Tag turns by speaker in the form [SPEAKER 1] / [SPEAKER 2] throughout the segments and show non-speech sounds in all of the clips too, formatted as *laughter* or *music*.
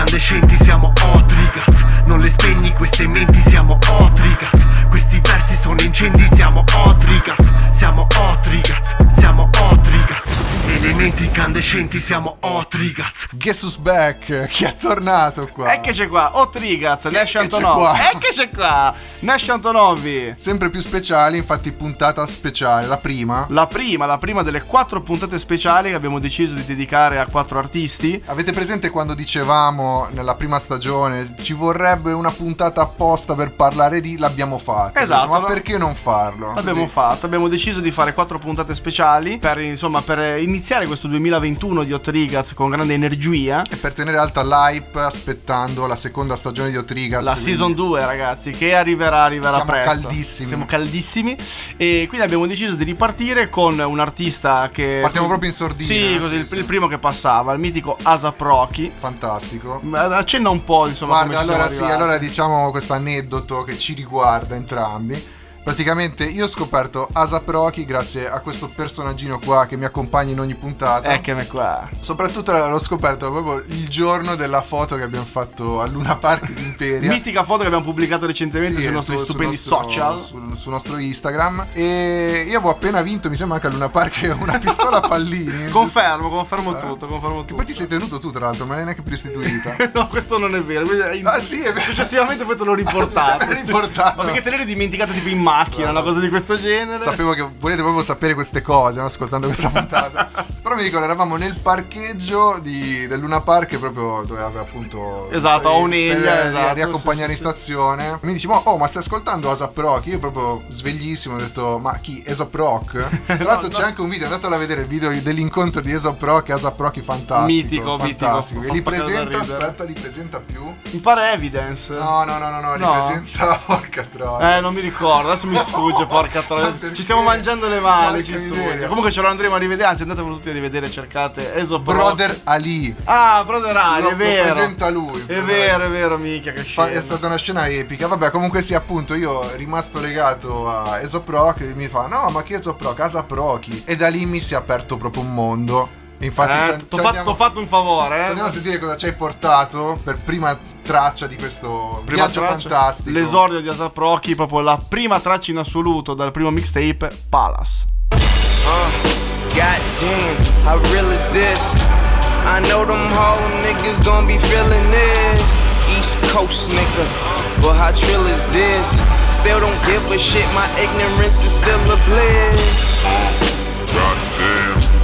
[SPEAKER 1] incandescenti siamo Otrigaz Non le spegni queste menti siamo Otrigaz Questi versi sono incendi siamo Otrigaz Siamo Otrigaz Siamo Otrigaz Elementi incandescenti siamo Otrigaz
[SPEAKER 2] Guess who's back? Chi è tornato qua?
[SPEAKER 3] Eccoci qua, o Trigaz, Nash
[SPEAKER 2] qua.
[SPEAKER 3] Eccoci qua, Nash Antonovi.
[SPEAKER 2] Sempre più speciali, infatti puntata speciale, la prima.
[SPEAKER 3] La prima, la prima delle quattro puntate speciali che abbiamo deciso di dedicare a quattro artisti.
[SPEAKER 2] Avete presente quando dicevamo nella prima stagione ci vorrebbe una puntata apposta per parlare di l'abbiamo fatto?
[SPEAKER 3] Esatto,
[SPEAKER 2] Ma
[SPEAKER 3] no?
[SPEAKER 2] perché non farlo?
[SPEAKER 3] L'abbiamo
[SPEAKER 2] Così.
[SPEAKER 3] fatto, abbiamo deciso di fare quattro puntate speciali per, insomma, per iniziare questo 2021 di Hot Rigaz con grande energia.
[SPEAKER 2] E per tenere alta l'hype aspettando la seconda stagione di Otrigaz.
[SPEAKER 3] La
[SPEAKER 2] quindi-
[SPEAKER 3] season 2, ragazzi, che arriverà, arriverà
[SPEAKER 2] Siamo
[SPEAKER 3] presto.
[SPEAKER 2] caldissimi.
[SPEAKER 3] Siamo caldissimi. E quindi abbiamo deciso di ripartire con un artista che.
[SPEAKER 2] Partiamo proprio in sordina,
[SPEAKER 3] Sì, così,
[SPEAKER 2] sì,
[SPEAKER 3] il,
[SPEAKER 2] sì.
[SPEAKER 3] il primo che passava, il mitico Asap Rocky.
[SPEAKER 2] Fantastico.
[SPEAKER 3] Accenna un po', insomma.
[SPEAKER 2] Guarda, allora
[SPEAKER 3] siamo
[SPEAKER 2] sì, allora diciamo questo aneddoto che ci riguarda entrambi. Praticamente io ho scoperto Asap Rocky grazie a questo personaggino qua che mi accompagna in ogni puntata.
[SPEAKER 3] Eccomi qua.
[SPEAKER 2] Soprattutto l'ho scoperto proprio il giorno della foto che abbiamo fatto a Luna Park di Imperia.
[SPEAKER 3] Mitica foto che abbiamo pubblicato recentemente
[SPEAKER 2] Sì,
[SPEAKER 3] sui nostri
[SPEAKER 2] su-
[SPEAKER 3] stupendi
[SPEAKER 2] nostro-
[SPEAKER 3] social.
[SPEAKER 2] Sul, sul nostro Instagram. E io avevo appena vinto, mi sembra anche a Luna Park, *laughs* una pistola a pallini.
[SPEAKER 3] Confermo, confermo
[SPEAKER 2] Eh.
[SPEAKER 3] tutto, confermo
[SPEAKER 2] Che
[SPEAKER 3] tutto.
[SPEAKER 2] poi ti sei tenuto tu, tra l'altro, ma non è neanche più restituita. *laughs*
[SPEAKER 3] No, questo non è vero.
[SPEAKER 2] Ah, sì, è vero.
[SPEAKER 3] Successivamente poi te l'ho riportato. *laughs*
[SPEAKER 2] L'ho riportato.
[SPEAKER 3] Ma perché te l'eri dimenticata tipo in macchina, una cosa di questo genere?
[SPEAKER 2] Sapevo che volete proprio sapere queste cose, no? ascoltando questa *laughs* puntata. Però mi ricordo, eravamo nel parcheggio di, del Luna Park, proprio dove aveva appunto.
[SPEAKER 3] Esatto, a
[SPEAKER 2] per-
[SPEAKER 3] Oneglia,
[SPEAKER 2] per
[SPEAKER 3] esatto,
[SPEAKER 2] riaccompagnare
[SPEAKER 3] sì, sì,
[SPEAKER 2] in stazione. Mi dici, oh, ma stai ascoltando Asap Rock? Io proprio sveglissimo ho detto, ma chi? Asap Rock? *laughs* Tra l'altro
[SPEAKER 3] No,
[SPEAKER 2] c'è
[SPEAKER 3] no.
[SPEAKER 2] anche un video, andatelo a vedere il video dell'incontro di Asap Rock e Asap Rocky fantastico.
[SPEAKER 3] Mitico, mitico,
[SPEAKER 2] fantastico.
[SPEAKER 3] fa
[SPEAKER 2] E li presenta, aspetta, li presenta più.
[SPEAKER 3] Mi pare Evidence.
[SPEAKER 2] No, no, no, no, no, li
[SPEAKER 3] No.
[SPEAKER 2] presenta, *laughs* porca troia.
[SPEAKER 3] Eh, non mi ricordo, adesso mi sfugge, porca troia. Ci stiamo mangiando le mani, ci sfugge. Comunque ce lo andremo a rivedere, anzi andatevelo tutti a rivedere, cercate Eso.
[SPEAKER 2] Brother Ali.
[SPEAKER 3] Ah, Brother Ali,
[SPEAKER 2] Lo-
[SPEAKER 3] è
[SPEAKER 2] lo
[SPEAKER 3] vero.
[SPEAKER 2] presenta lui.
[SPEAKER 3] È vero, è vero, mica che scena.
[SPEAKER 2] è stata una scena epica. Vabbè, comunque sì, appunto, io rimasto legato a Esop Rock e mi fa: No, ma che Esop Rock? Casa Prochi. E da lì mi si è aperto proprio un mondo. Infatti,
[SPEAKER 3] Eh,
[SPEAKER 2] ci-
[SPEAKER 3] t'ho
[SPEAKER 2] ci
[SPEAKER 3] fatto, fatto un favore, eh.
[SPEAKER 2] andiamo a sentire cosa ci hai portato per prima traccia di questo
[SPEAKER 3] Prima
[SPEAKER 2] viaggio
[SPEAKER 3] traccia,
[SPEAKER 2] fantastico.
[SPEAKER 3] L'esordio di Asap Rocky, proprio la prima traccia in assoluto dal primo mixtape, Palace.
[SPEAKER 4] God damn, how real is this? I know them whole niggas gon' be feeling this. East Coast nigga, but how trill is this? Still don't give a shit, my ignorance is still a bliss.
[SPEAKER 5] Goddamn,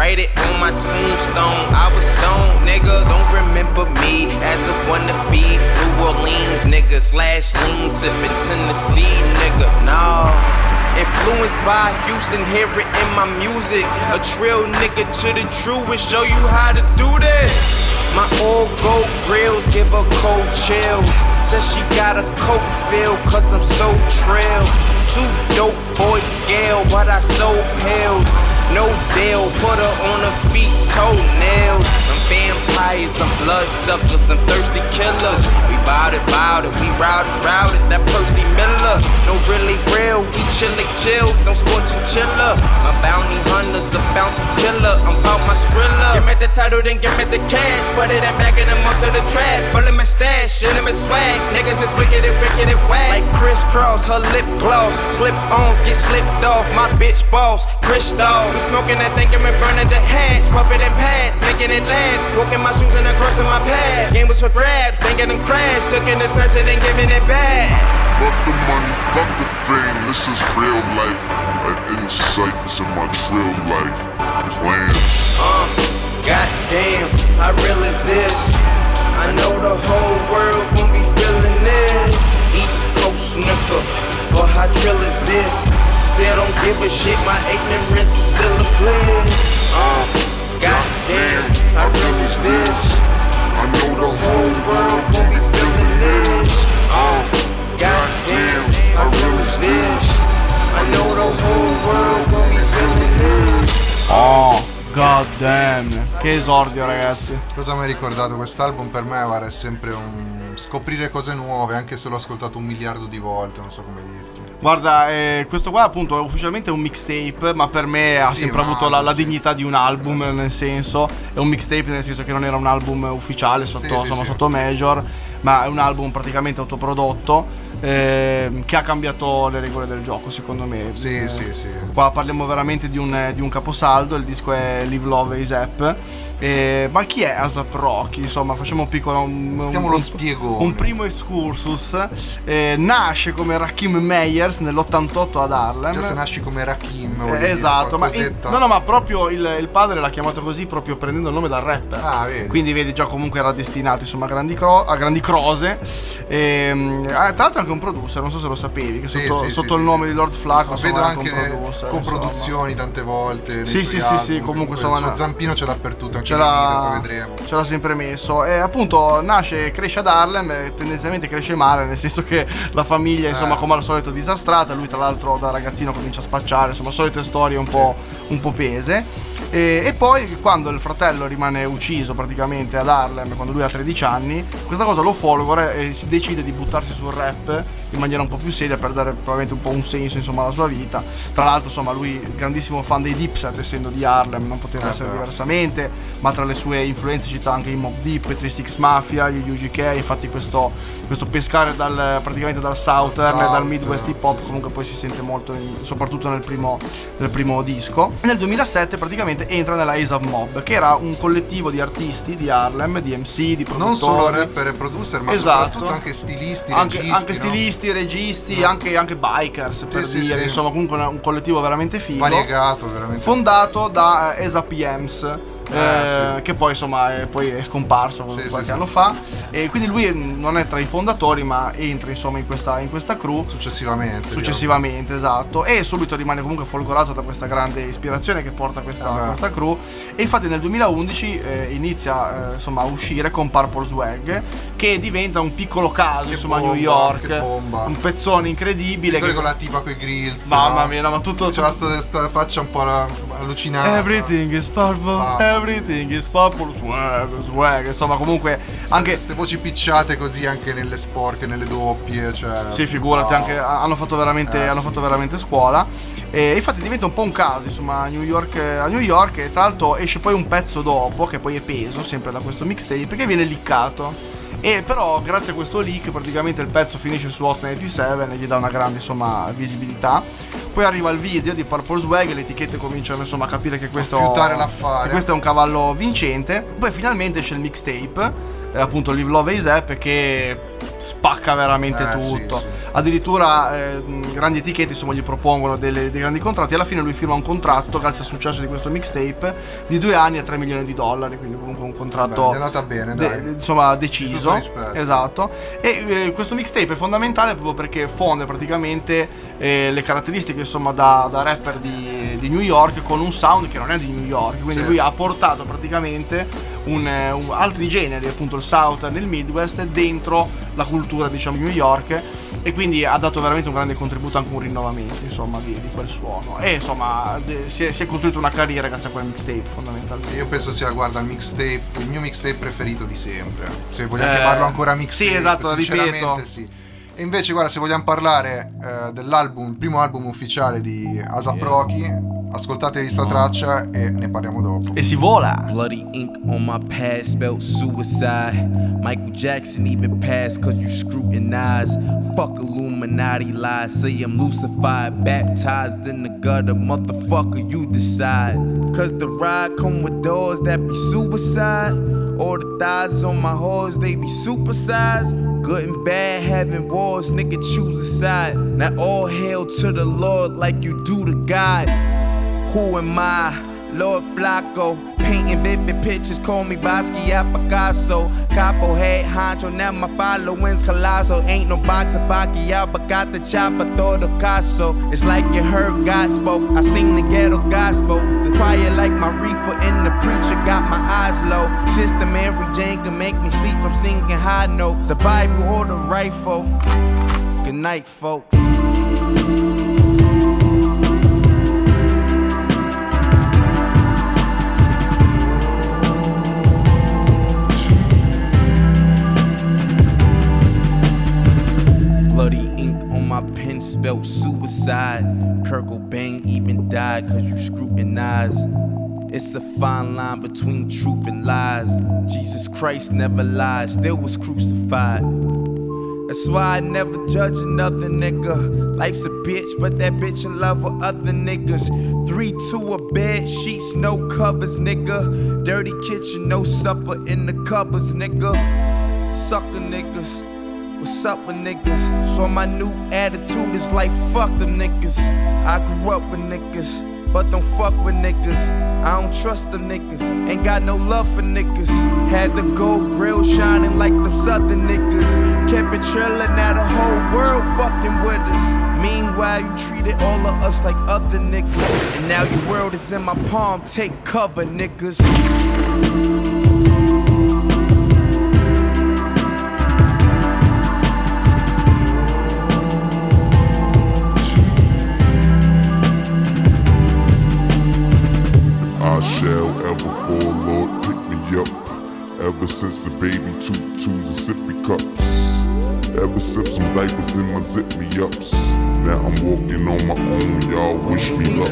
[SPEAKER 4] Write it on my tombstone, I was stone nigga. Don't remember me as a wannabe New Orleans nigga slash lean sipping Tennessee nigga. No. Influenced by Houston, hear it in my music. A trill nigga to the truest, show you how to do this. My old gold grills give her cold chills. Says she got a coke feel, cause I'm so trill. Two dope boys scale, but I sold pills. No deal, put her on her feet, toenails. Them vampires, them bloodsuckers, them thirsty killers. We bout it, bout it, we routed, routed. That Percy Miller, no really real. We chillin' chill, don't scorch and chiller. My bounty hunter's a bounty killer. I'm out my skrilla. Give me the title, then give me the cash. Put it in back and I'm to the trap. Pull in my stash, shit in my swag. Niggas is wicked and wicked and whack. Like crisscross, her lip gloss. Slip ons get slipped off. My bitch boss, Crystal. We smoking that thing and burning the hatch. Puffin' and pads, making it last. Walking my shoes and across in my pad. Game was for grabs, thinking them crash. Took in the snatch and then giving it back.
[SPEAKER 5] Fuck the money, fuck the fame, this is real life. An insight to my trill life. Plans.
[SPEAKER 4] Uh, goddamn, how real is this? I know the whole world gon' be feeling this. East Coast nigga, but how trill is this? Still don't give a shit, my ignorance is still a bliss. Uh, Goddamn, I relish this.
[SPEAKER 5] I know the
[SPEAKER 4] whole world will be feeling this. Oh, goddamn, I relish this. I know the whole world will be feeling this. Oh.
[SPEAKER 3] God damn, che esordio ragazzi.
[SPEAKER 2] Cosa mi ha ricordato quest'album? Per me guarda, è sempre un scoprire cose nuove, anche se l'ho ascoltato un miliardo di volte, non so come dire.
[SPEAKER 3] Guarda, eh, questo qua appunto è ufficialmente un mixtape, ma per me ha
[SPEAKER 2] Sì,
[SPEAKER 3] sempre avuto la, la dignità di un album, nel senso, è un mixtape nel senso che non era un album ufficiale sotto,
[SPEAKER 2] Sì,
[SPEAKER 3] insomma,
[SPEAKER 2] sì.
[SPEAKER 3] sotto major, ma è un album praticamente autoprodotto ehm, che ha cambiato le regole del gioco, secondo me.
[SPEAKER 2] Sì,
[SPEAKER 3] Eh,
[SPEAKER 2] sì, sì.
[SPEAKER 3] Qua parliamo veramente di un, di un caposaldo, il disco è Live Love ASAP. Eh, ma chi è ASAP Rocky? Insomma, facciamo un piccolo. Un,
[SPEAKER 2] lo spiegone.
[SPEAKER 3] Un primo excursus. Eh, nasce come Rakim Meyers nell'88 ad Harlem.
[SPEAKER 2] Già se nasci come Rakim,
[SPEAKER 3] Eh,
[SPEAKER 2] dire,
[SPEAKER 3] esatto, ma
[SPEAKER 2] qualcosetta.
[SPEAKER 3] no, no, ma proprio il, il padre l'ha chiamato così proprio prendendo il nome dal rapper.
[SPEAKER 2] Ah, vedi.
[SPEAKER 3] Quindi vedi già comunque era destinato insomma a grandi, cro- a grandi crose. Ehm, ah, tra l'altro è anche un producer, non so se lo sapevi, che
[SPEAKER 2] Sì,
[SPEAKER 3] sotto,
[SPEAKER 2] sì,
[SPEAKER 3] sotto
[SPEAKER 2] sì,
[SPEAKER 3] il nome di Lord insomma,
[SPEAKER 2] Vedo anche
[SPEAKER 3] producer,
[SPEAKER 2] coproduzioni tante volte.
[SPEAKER 3] Sì, sì, sì, sì, comunque, insomma,
[SPEAKER 2] il
[SPEAKER 3] no.
[SPEAKER 2] zampino ce l'ha per tutto, anche
[SPEAKER 3] ce l'ha, ce l'ha sempre messo. E appunto nasce e cresce ad Harlem tendenzialmente cresce male nel senso che la famiglia insomma
[SPEAKER 2] Eh.
[SPEAKER 3] come al solito disastrata. Lui tra l'altro da ragazzino comincia a spacciare. Insomma solite storie un po', un po' pese e, e poi quando il fratello rimane ucciso praticamente ad Harlem quando lui ha 13 anni questa cosa lo folgora e si decide di buttarsi sul rap in maniera un po' più seria per dare probabilmente un po' un senso insomma alla sua vita tra l'altro insomma lui grandissimo fan dei Dipset essendo di Harlem non poteva
[SPEAKER 2] Eh,
[SPEAKER 3] essere
[SPEAKER 2] beh.
[SPEAKER 3] diversamente ma tra le sue influenze cita anche i Mob Deep, i 36 Mafia, gli UGK, infatti questo, questo pescare dal, praticamente dal Southern e dal
[SPEAKER 2] South,
[SPEAKER 3] Midwest hip hop comunque poi si sente molto, in- soprattutto nel primo, nel primo disco. E nel 2007 praticamente entra nella ASAP Mob, che era un collettivo di artisti di Harlem, di MC, di produttori.
[SPEAKER 2] Non solo rapper e producer, ma
[SPEAKER 3] Esatto.
[SPEAKER 2] soprattutto anche stilisti,
[SPEAKER 3] Anche,
[SPEAKER 2] registi,
[SPEAKER 3] anche
[SPEAKER 2] no?
[SPEAKER 3] stilisti, registi, anche, anche bikers per
[SPEAKER 2] sì,
[SPEAKER 3] dire,
[SPEAKER 2] sì.
[SPEAKER 3] insomma comunque un collettivo veramente figo
[SPEAKER 2] variegato veramente.
[SPEAKER 3] fondato da eh, Esa PMs. Eh,
[SPEAKER 2] Ah,
[SPEAKER 3] Che poi insomma è, poi è scomparso
[SPEAKER 2] Sì,
[SPEAKER 3] qualche
[SPEAKER 2] sì,
[SPEAKER 3] anno fa e quindi lui non è tra i fondatori ma entra insomma in questa, in questa crew
[SPEAKER 2] successivamente. diciamo.
[SPEAKER 3] successivamente esatto e subito rimane comunque folgorato da questa grande ispirazione che porta questa,
[SPEAKER 2] Ah,
[SPEAKER 3] questa crew e infatti nel 2011 eh, inizia eh, insomma a uscire con Purple Swag che diventa un piccolo caso
[SPEAKER 2] Che
[SPEAKER 3] insomma a New
[SPEAKER 2] bomba,
[SPEAKER 3] York
[SPEAKER 2] bomba.
[SPEAKER 3] un pezzone incredibile che-
[SPEAKER 2] con la tipa con i grills.
[SPEAKER 3] mamma
[SPEAKER 2] no?
[SPEAKER 3] mia no, ma tutto
[SPEAKER 2] sta, sta faccia un po' allucinante.
[SPEAKER 3] Everything is purple,
[SPEAKER 2] Mamma
[SPEAKER 3] everything is purple, swag, swag, insomma comunque anche...
[SPEAKER 2] Queste voci picciate così anche nelle sporche, nelle doppie. Cioè,
[SPEAKER 3] Sì, figurati,
[SPEAKER 2] wow.
[SPEAKER 3] anche, hanno, fatto veramente,
[SPEAKER 2] Eh,
[SPEAKER 3] hanno
[SPEAKER 2] sì.
[SPEAKER 3] fatto veramente scuola. E infatti diventa un po' un caso, insomma, a New York, a New York e tra l'altro esce poi un pezzo dopo, che poi è peso, sempre da questo mixtape, che viene liccato. E però grazie a questo leak praticamente il pezzo finisce su Hot 97 e gli dà una grande insomma visibilità. Poi arriva il video di Purple Swag e le etichette cominciano insomma a capire che questo, che questo è un cavallo vincente. Poi finalmente esce il mixtape, eh, appunto Live Love ASAP che spacca veramente
[SPEAKER 2] Eh, sì,
[SPEAKER 3] tutto.
[SPEAKER 2] sì.
[SPEAKER 3] Addirittura eh, grandi etichette insomma gli propongono delle- dei grandi contratti. Alla fine lui firma un contratto, grazie al successo di questo mixtape, di due anni a 3 milioni di dollari. Quindi comunque un contratto
[SPEAKER 2] Beh, è andata bene,
[SPEAKER 3] de- insomma deciso. Esatto. E eh, questo mixtape è fondamentale proprio perché fonde praticamente eh, le caratteristiche insomma da, da rapper di, di New York con un sound che non è di New York. Quindi
[SPEAKER 2] Sì.
[SPEAKER 3] lui ha portato praticamente un, eh, un- altri generi, appunto il Southern e il Midwest, dentro la cultura diciamo di New York. E quindi ha dato veramente un grande contributo, anche un rinnovamento, insomma, di, di quel suono. E insomma, de- si, è, si è costruito una carriera grazie a quel mixtape, fondamentalmente.
[SPEAKER 2] Io penso sia, guarda, il mixtape, il mio mixtape preferito di sempre. Se vogliamo
[SPEAKER 3] Eh,
[SPEAKER 2] chiamarlo ancora mixtape.
[SPEAKER 3] sì, esatto, ripeto.
[SPEAKER 2] Sì. E invece, guarda, se vogliamo parlare eh, dell'album, il primo album ufficiale di Asap Rocky, ascoltatevi sta traccia e ne parliamo dopo.
[SPEAKER 3] E si vola!
[SPEAKER 4] Bloody ink on my pad spelled suicide. Michael Jackson even passed cause you scrutinize. Fuck Illuminati lies, say I'm lucified. Baptized in the gutter, motherfucker, you decide. Cause the ride come with doors that be suicide. All the thighs on my hoes, they be supersized. Good and bad, having wars, nigga choose a side. Now all hail to the Lord like you do to God. Who am I? Lord Flacco, painting vivid pictures, call me Basquiat Picasso. Capo head honcho, now my following's colossal. Ain't no boxer Pacquiao, but got the chopper, todo caso. It's like you heard God spoke, I sing the ghetto gospel. The choir like my reefer, and the preacher got my eyes low. Sister Mary Jane can make me sleep from singing high notes. The Bible or the rifle. Good night, folks. Suicide. Kurt Cobain even died cause you scrutinize. It's a fine line between truth and lies. Jesus Christ never lied, still was crucified. That's why I never judge another nigga. Life's a bitch, but that bitch in love with other niggas. Three, two, a bed, sheets, no covers, nigga. Dirty kitchen, no supper in the cupboards, nigga. Sucker niggas. What's up with niggas? So my new attitude is like fuck them niggas. I grew up with niggas, but don't fuck with niggas. I don't trust them niggas, ain't got no love for niggas. Had the gold grill shining like them southern niggas. Kept it chillin', now the whole world fucking with us. Meanwhile, you treated all of us like other niggas. And now your world is in my palm, take cover, niggas.
[SPEAKER 5] Ever fall, Lord, pick me up. Ever since the baby twos and sippy cups. Ever since some diapers in my zip me ups. Now I'm walking on my own, y'all wish me luck.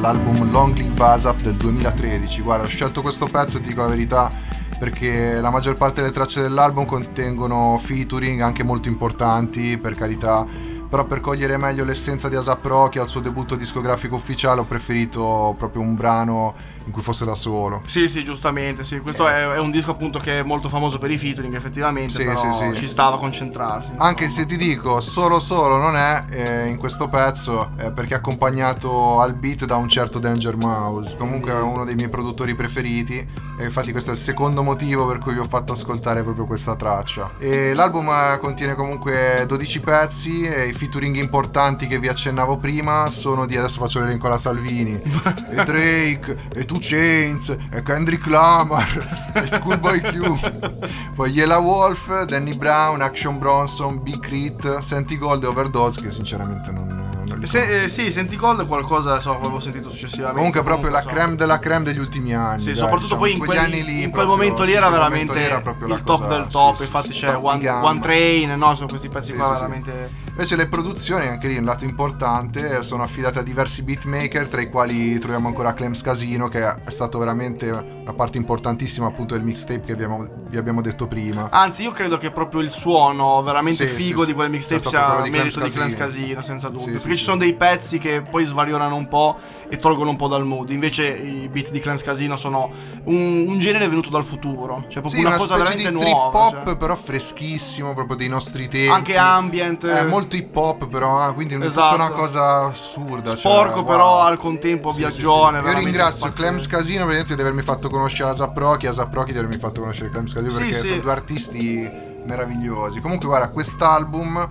[SPEAKER 2] Dall'album Long Live ASAP del 2013. Guarda, ho scelto questo pezzo e ti dico la verità perché la maggior parte delle tracce dell'album contengono featuring anche molto importanti, per carità. Però per cogliere meglio l'essenza di ASAP Rocky al suo debutto discografico ufficiale ho preferito proprio un brano in cui fosse da solo.
[SPEAKER 3] Sì, sì, giustamente, sì. Questo è, è un disco appunto che è molto famoso per i featuring, effettivamente,
[SPEAKER 2] Sì,
[SPEAKER 3] però
[SPEAKER 2] sì, sì.
[SPEAKER 3] ci stava a concentrarsi.
[SPEAKER 2] Anche se ti dico, solo solo non è eh, in questo pezzo eh, perché è accompagnato al beat da un certo Danger Mouse. Comunque è uno dei miei produttori preferiti. E infatti questo è il secondo motivo per cui vi ho fatto ascoltare proprio questa traccia. E l'album eh, contiene comunque 12 pezzi e i featuring importanti che vi accennavo prima sono di adesso faccio l'elenco alla Salvini. *laughs* e Drake, e Two Chains, e Kendrick Lamar, e Schoolboy Q. Poi Yella Wolf, Danny Brown, Action Bronson, Big Crit, Senti Gold e Overdose che sinceramente non, non
[SPEAKER 3] Se- eh, sì, senti Gold qualcosa so, avevo sentito successivamente.
[SPEAKER 2] Comunque proprio la
[SPEAKER 3] insomma.
[SPEAKER 2] creme della creme degli ultimi anni.
[SPEAKER 3] Sì,
[SPEAKER 2] dai,
[SPEAKER 3] soprattutto
[SPEAKER 2] diciamo,
[SPEAKER 3] poi in,
[SPEAKER 2] quegli
[SPEAKER 3] quelli-
[SPEAKER 2] anni lì.
[SPEAKER 3] in quel
[SPEAKER 2] proprio,
[SPEAKER 3] momento lì era veramente
[SPEAKER 2] lì era la
[SPEAKER 3] il top
[SPEAKER 2] cosa-
[SPEAKER 3] del top.
[SPEAKER 2] sì,
[SPEAKER 3] infatti c'è One. One Train, no? Sono questi pezzi qua veramente.
[SPEAKER 2] Invece le produzioni, anche lì un lato importante, sono affidate a diversi beatmaker, tra i quali troviamo ancora Clems Casino, che è stato veramente una parte importantissima appunto del mixtape che abbiamo- vi abbiamo detto prima.
[SPEAKER 3] Anzi, io credo che proprio il suono veramente
[SPEAKER 2] Sì,
[SPEAKER 3] figo
[SPEAKER 2] sì,
[SPEAKER 3] di quel mixtape sia
[SPEAKER 2] di
[SPEAKER 3] merito di Clems
[SPEAKER 2] Casino.
[SPEAKER 3] Senza dubbio. Perché ci sono dei pezzi che poi svarionano un po' e tolgono un po' dal mood. Invece i beat di Clems Casino sono un, un genere venuto dal futuro. Cioè, proprio una,
[SPEAKER 2] una,
[SPEAKER 3] cosa veramente nuova.
[SPEAKER 2] hop,
[SPEAKER 3] cioè.
[SPEAKER 2] però freschissimo, proprio dei nostri tempi.
[SPEAKER 3] Anche ambient.
[SPEAKER 2] È molto hip hop, però, ah, quindi è
[SPEAKER 3] Esatto.
[SPEAKER 2] una cosa assurda.
[SPEAKER 3] Sporco,
[SPEAKER 2] cioè,
[SPEAKER 3] però
[SPEAKER 2] wow.
[SPEAKER 3] al contempo viaggione.
[SPEAKER 2] Io ringrazio. Clems Casino praticamente di avermi fatto conoscere Asap Rocky, Asap Rocky di avermi fatto conoscere Clems Casino
[SPEAKER 3] Sì,
[SPEAKER 2] perché
[SPEAKER 3] sì.
[SPEAKER 2] sono due artisti meravigliosi. Comunque guarda, quest'album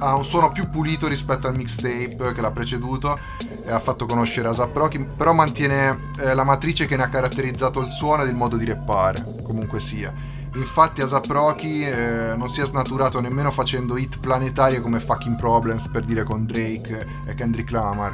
[SPEAKER 2] ha un suono più pulito rispetto al mixtape che l'ha preceduto e ha fatto conoscere Asap Rocky, però mantiene eh, la matrice che ne ha caratterizzato il suono ed il modo di rappare, comunque sia. Infatti Asap Rocky eh, non si è snaturato nemmeno facendo hit planetarie come Fucking Problems per dire con Drake e Kendrick Lamar.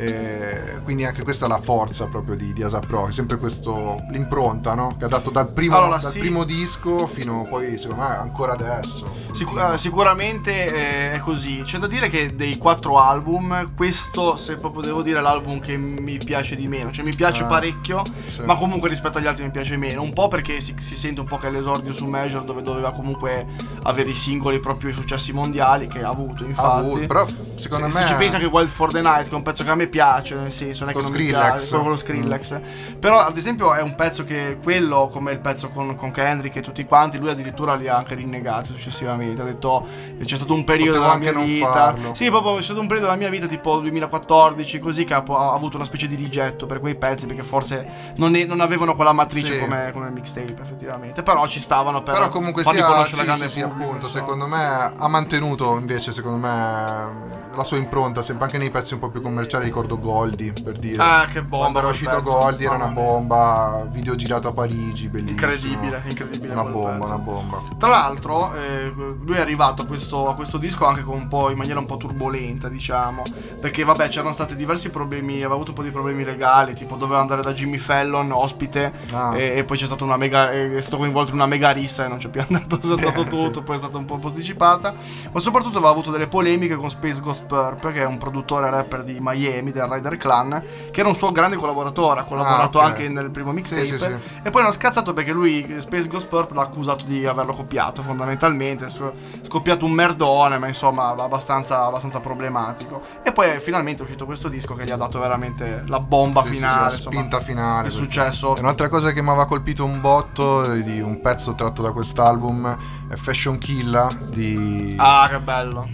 [SPEAKER 2] E quindi anche questa è la forza proprio di, di Asap Rocky, sempre questo l'impronta no? che ha dato dal primo,
[SPEAKER 3] Allora,
[SPEAKER 2] dal
[SPEAKER 3] sì.
[SPEAKER 2] primo disco fino poi secondo me ancora adesso.
[SPEAKER 3] Sicu- eh, sicuramente eh, è così. C'è da dire che dei quattro album, questo, se proprio devo dire, è l'album che mi piace di meno. Cioè, mi piace
[SPEAKER 2] Ah,
[SPEAKER 3] parecchio,
[SPEAKER 2] sì.
[SPEAKER 3] ma comunque rispetto agli altri mi piace meno. Un po' perché si, si sente un po' che è l'esordio su Major, dove doveva comunque avere i singoli proprio i successi mondiali, che ha avuto,
[SPEAKER 2] Ha
[SPEAKER 3] infatti.
[SPEAKER 2] avuto, però secondo
[SPEAKER 3] se,
[SPEAKER 2] me
[SPEAKER 3] se ci pensa che Wild for the Night, che è un pezzo che a me piace, nel senso, non è che
[SPEAKER 2] Lo
[SPEAKER 3] non mi
[SPEAKER 2] Skrillex.
[SPEAKER 3] piace, quello con lo Skrillex. Però, ad esempio, è un pezzo che quello, come il pezzo con, con Kendrick e tutti quanti, lui addirittura li ha anche rinnegati successivamente. Ha detto: c'è stato un periodo
[SPEAKER 2] Potevo
[SPEAKER 3] della mia vita.
[SPEAKER 2] farlo.
[SPEAKER 3] Sì, proprio c'è stato un periodo della mia vita, tipo 2014, così che ha, ha avuto una specie di rigetto per quei pezzi, perché forse non, ne- non avevano quella matrice
[SPEAKER 2] Sì.
[SPEAKER 3] come, come mixtape, effettivamente. Però ci stavano per
[SPEAKER 2] però comunque
[SPEAKER 3] farli
[SPEAKER 2] sia,
[SPEAKER 3] conoscere
[SPEAKER 2] sì,
[SPEAKER 3] la grande
[SPEAKER 2] sì, sì,
[SPEAKER 3] pubblico,
[SPEAKER 2] appunto,
[SPEAKER 3] insomma.
[SPEAKER 2] secondo me ha mantenuto invece secondo me la sua impronta, sempre anche nei pezzi un po' più commerciali, ricordo Goldie, per dire.
[SPEAKER 3] Ah, che bomba
[SPEAKER 2] Quando era uscito. Goldie era una bomba, video girato a Parigi, bellissimo.
[SPEAKER 3] Incredibile, incredibile
[SPEAKER 2] Una bomba,
[SPEAKER 3] pezzo.
[SPEAKER 2] una bomba.
[SPEAKER 3] Tra l'altro, eh, lui è arrivato a questo, a questo disco anche con un po' in maniera un po' turbolenta, diciamo. Perché, vabbè, c'erano stati diversi problemi. Aveva avuto un po' di problemi legali. Tipo, doveva andare da Jimmy Fallon, ospite.
[SPEAKER 2] Ah.
[SPEAKER 3] E, e poi c'è stata una mega. È stato coinvolto in una mega rissa e non c'è più *laughs* andato. È saltato
[SPEAKER 2] Eh,
[SPEAKER 3] tutto.
[SPEAKER 2] sì.
[SPEAKER 3] Poi è stata un po' posticipata. Ma soprattutto aveva avuto delle polemiche con Space Ghost Purp, che è un produttore rapper di Miami, del Rider Clan. Che era un suo grande collaboratore. Ha collaborato
[SPEAKER 2] ok.
[SPEAKER 3] anche nel primo mixtape.
[SPEAKER 2] Sì, sì, sì.
[SPEAKER 3] E poi hanno scazzato perché lui, Space Ghost Purp, l'ha accusato di averlo copiato fondamentalmente. È sc- scoppiato un merdone, ma insomma abbastanza, abbastanza problematico. E poi eh, finalmente è uscito questo disco che gli ha dato veramente la bomba finale.
[SPEAKER 2] la
[SPEAKER 3] insomma,
[SPEAKER 2] spinta finale.
[SPEAKER 3] Il successo.
[SPEAKER 2] E un'altra cosa che mi aveva colpito un botto di un pezzo tratto da quest'album è Fashion Killa di...
[SPEAKER 3] Ah, che bello.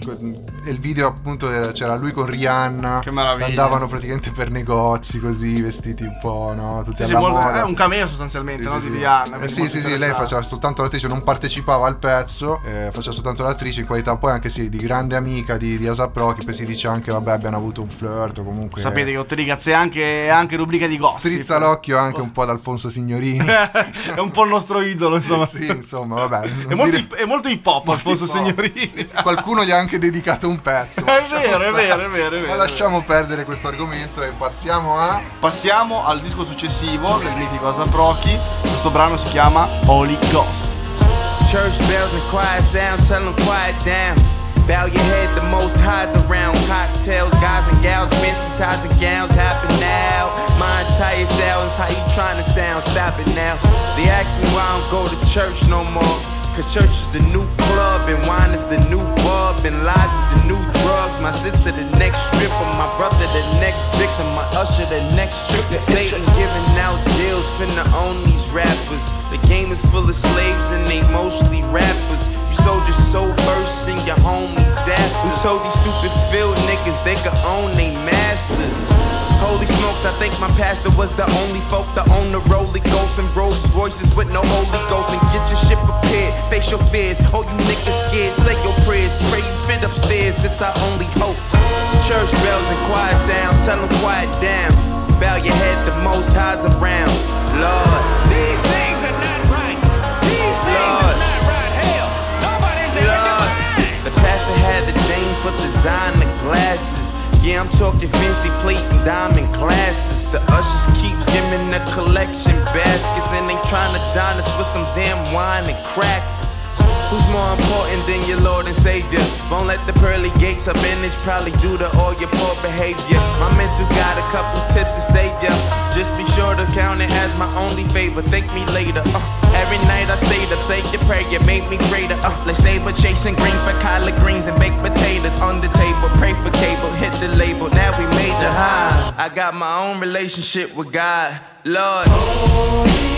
[SPEAKER 2] E il video appunto era- c'era lui con Rihanna
[SPEAKER 3] Che meraviglia.
[SPEAKER 2] andavano praticamente per negozi così vestiti un po' no tutti
[SPEAKER 3] Sì, sì,
[SPEAKER 2] alla
[SPEAKER 3] molto-
[SPEAKER 2] moda
[SPEAKER 3] è un cameo sostanzialmente,
[SPEAKER 2] Sì,
[SPEAKER 3] no?
[SPEAKER 2] sì,
[SPEAKER 3] di
[SPEAKER 2] sì.
[SPEAKER 3] Rihanna.
[SPEAKER 2] Eh sì sì sì lei faceva soltanto l'attrice non partecipava al pezzo eh, faceva soltanto l'attrice in qualità poi anche sì di grande amica di, di Asap Rocky poi si dice anche vabbè abbiano avuto un flirt o comunque
[SPEAKER 3] Sapete che Otterigaz è anche, anche rubrica di gossip.
[SPEAKER 2] strizza l'occhio anche un po' ad Alfonso Signorini *laughs*
[SPEAKER 3] è un po' il nostro idolo, insomma.
[SPEAKER 2] sì insomma vabbè
[SPEAKER 3] È molto,
[SPEAKER 2] dire-
[SPEAKER 3] hip- è molto hip hop, Alfonso. Signorini.
[SPEAKER 2] qualcuno gli ha anche dedicato un pezzo *laughs*
[SPEAKER 3] È vero, è vero, è vero, è vero.
[SPEAKER 2] ma lasciamo perdere questo argomento e passiamo a
[SPEAKER 3] Passiamo al disco successivo del mitico Asap Rocky. Questo brano si chiama Holy Ghost.
[SPEAKER 4] Church bells and quiet sounds, tell them quiet down. Bow your head, the most highs around. Cocktails, guys and gals, fancy ties and gowns happen now. My entire sounds, how you trying to sound? Stop it now. They ask me why I don't go to church no more. Cause church is the new club, and wine is the new bub, and lies is the new drugs. My sister, the next stripper, my brother, the next victim, my usher, the next stripper. Satan giving out deals, finna own these rappers. The game is full of slaves, and they mostly rappers. You soldiers so versed in your homies at Who told these stupid field niggas they could own they masters? Holy smokes, I think my pastor was the only folk to own the Rolly Ghost and Rolls Royces with no Holy Ghost. And get your shit prepared, face your fears. Oh, you niggas scared, say your prayers. Pray you fit upstairs, it's our only hope. Church bells and choir sounds, tell them quiet down. Bow your head, the most highs around. Lord,
[SPEAKER 6] These things are not right. These things
[SPEAKER 4] Lord.
[SPEAKER 6] are not right. Hell, nobody's ever
[SPEAKER 4] Lord, the pastor had the dame for designer glasses. Yeah, I'm talking fancy plates and diamond glasses. The ushers keep skimming the collection baskets, and they trying to dine us with some damn wine and crackers. Who's more important than your Lord and Savior? Won't let the pearly gates of it's probably due to all your poor behavior. My mental got a couple tips to save ya. Just be sure to count it as my only favor. Thank me later. Uh, every night I stayed up, say your prayer, made me greater. Uh, let's saber chasing green for collard greens and baked potatoes on the table. Pray for cable, hit the label. Now we major high. I got my own relationship with God, Lord.
[SPEAKER 3] E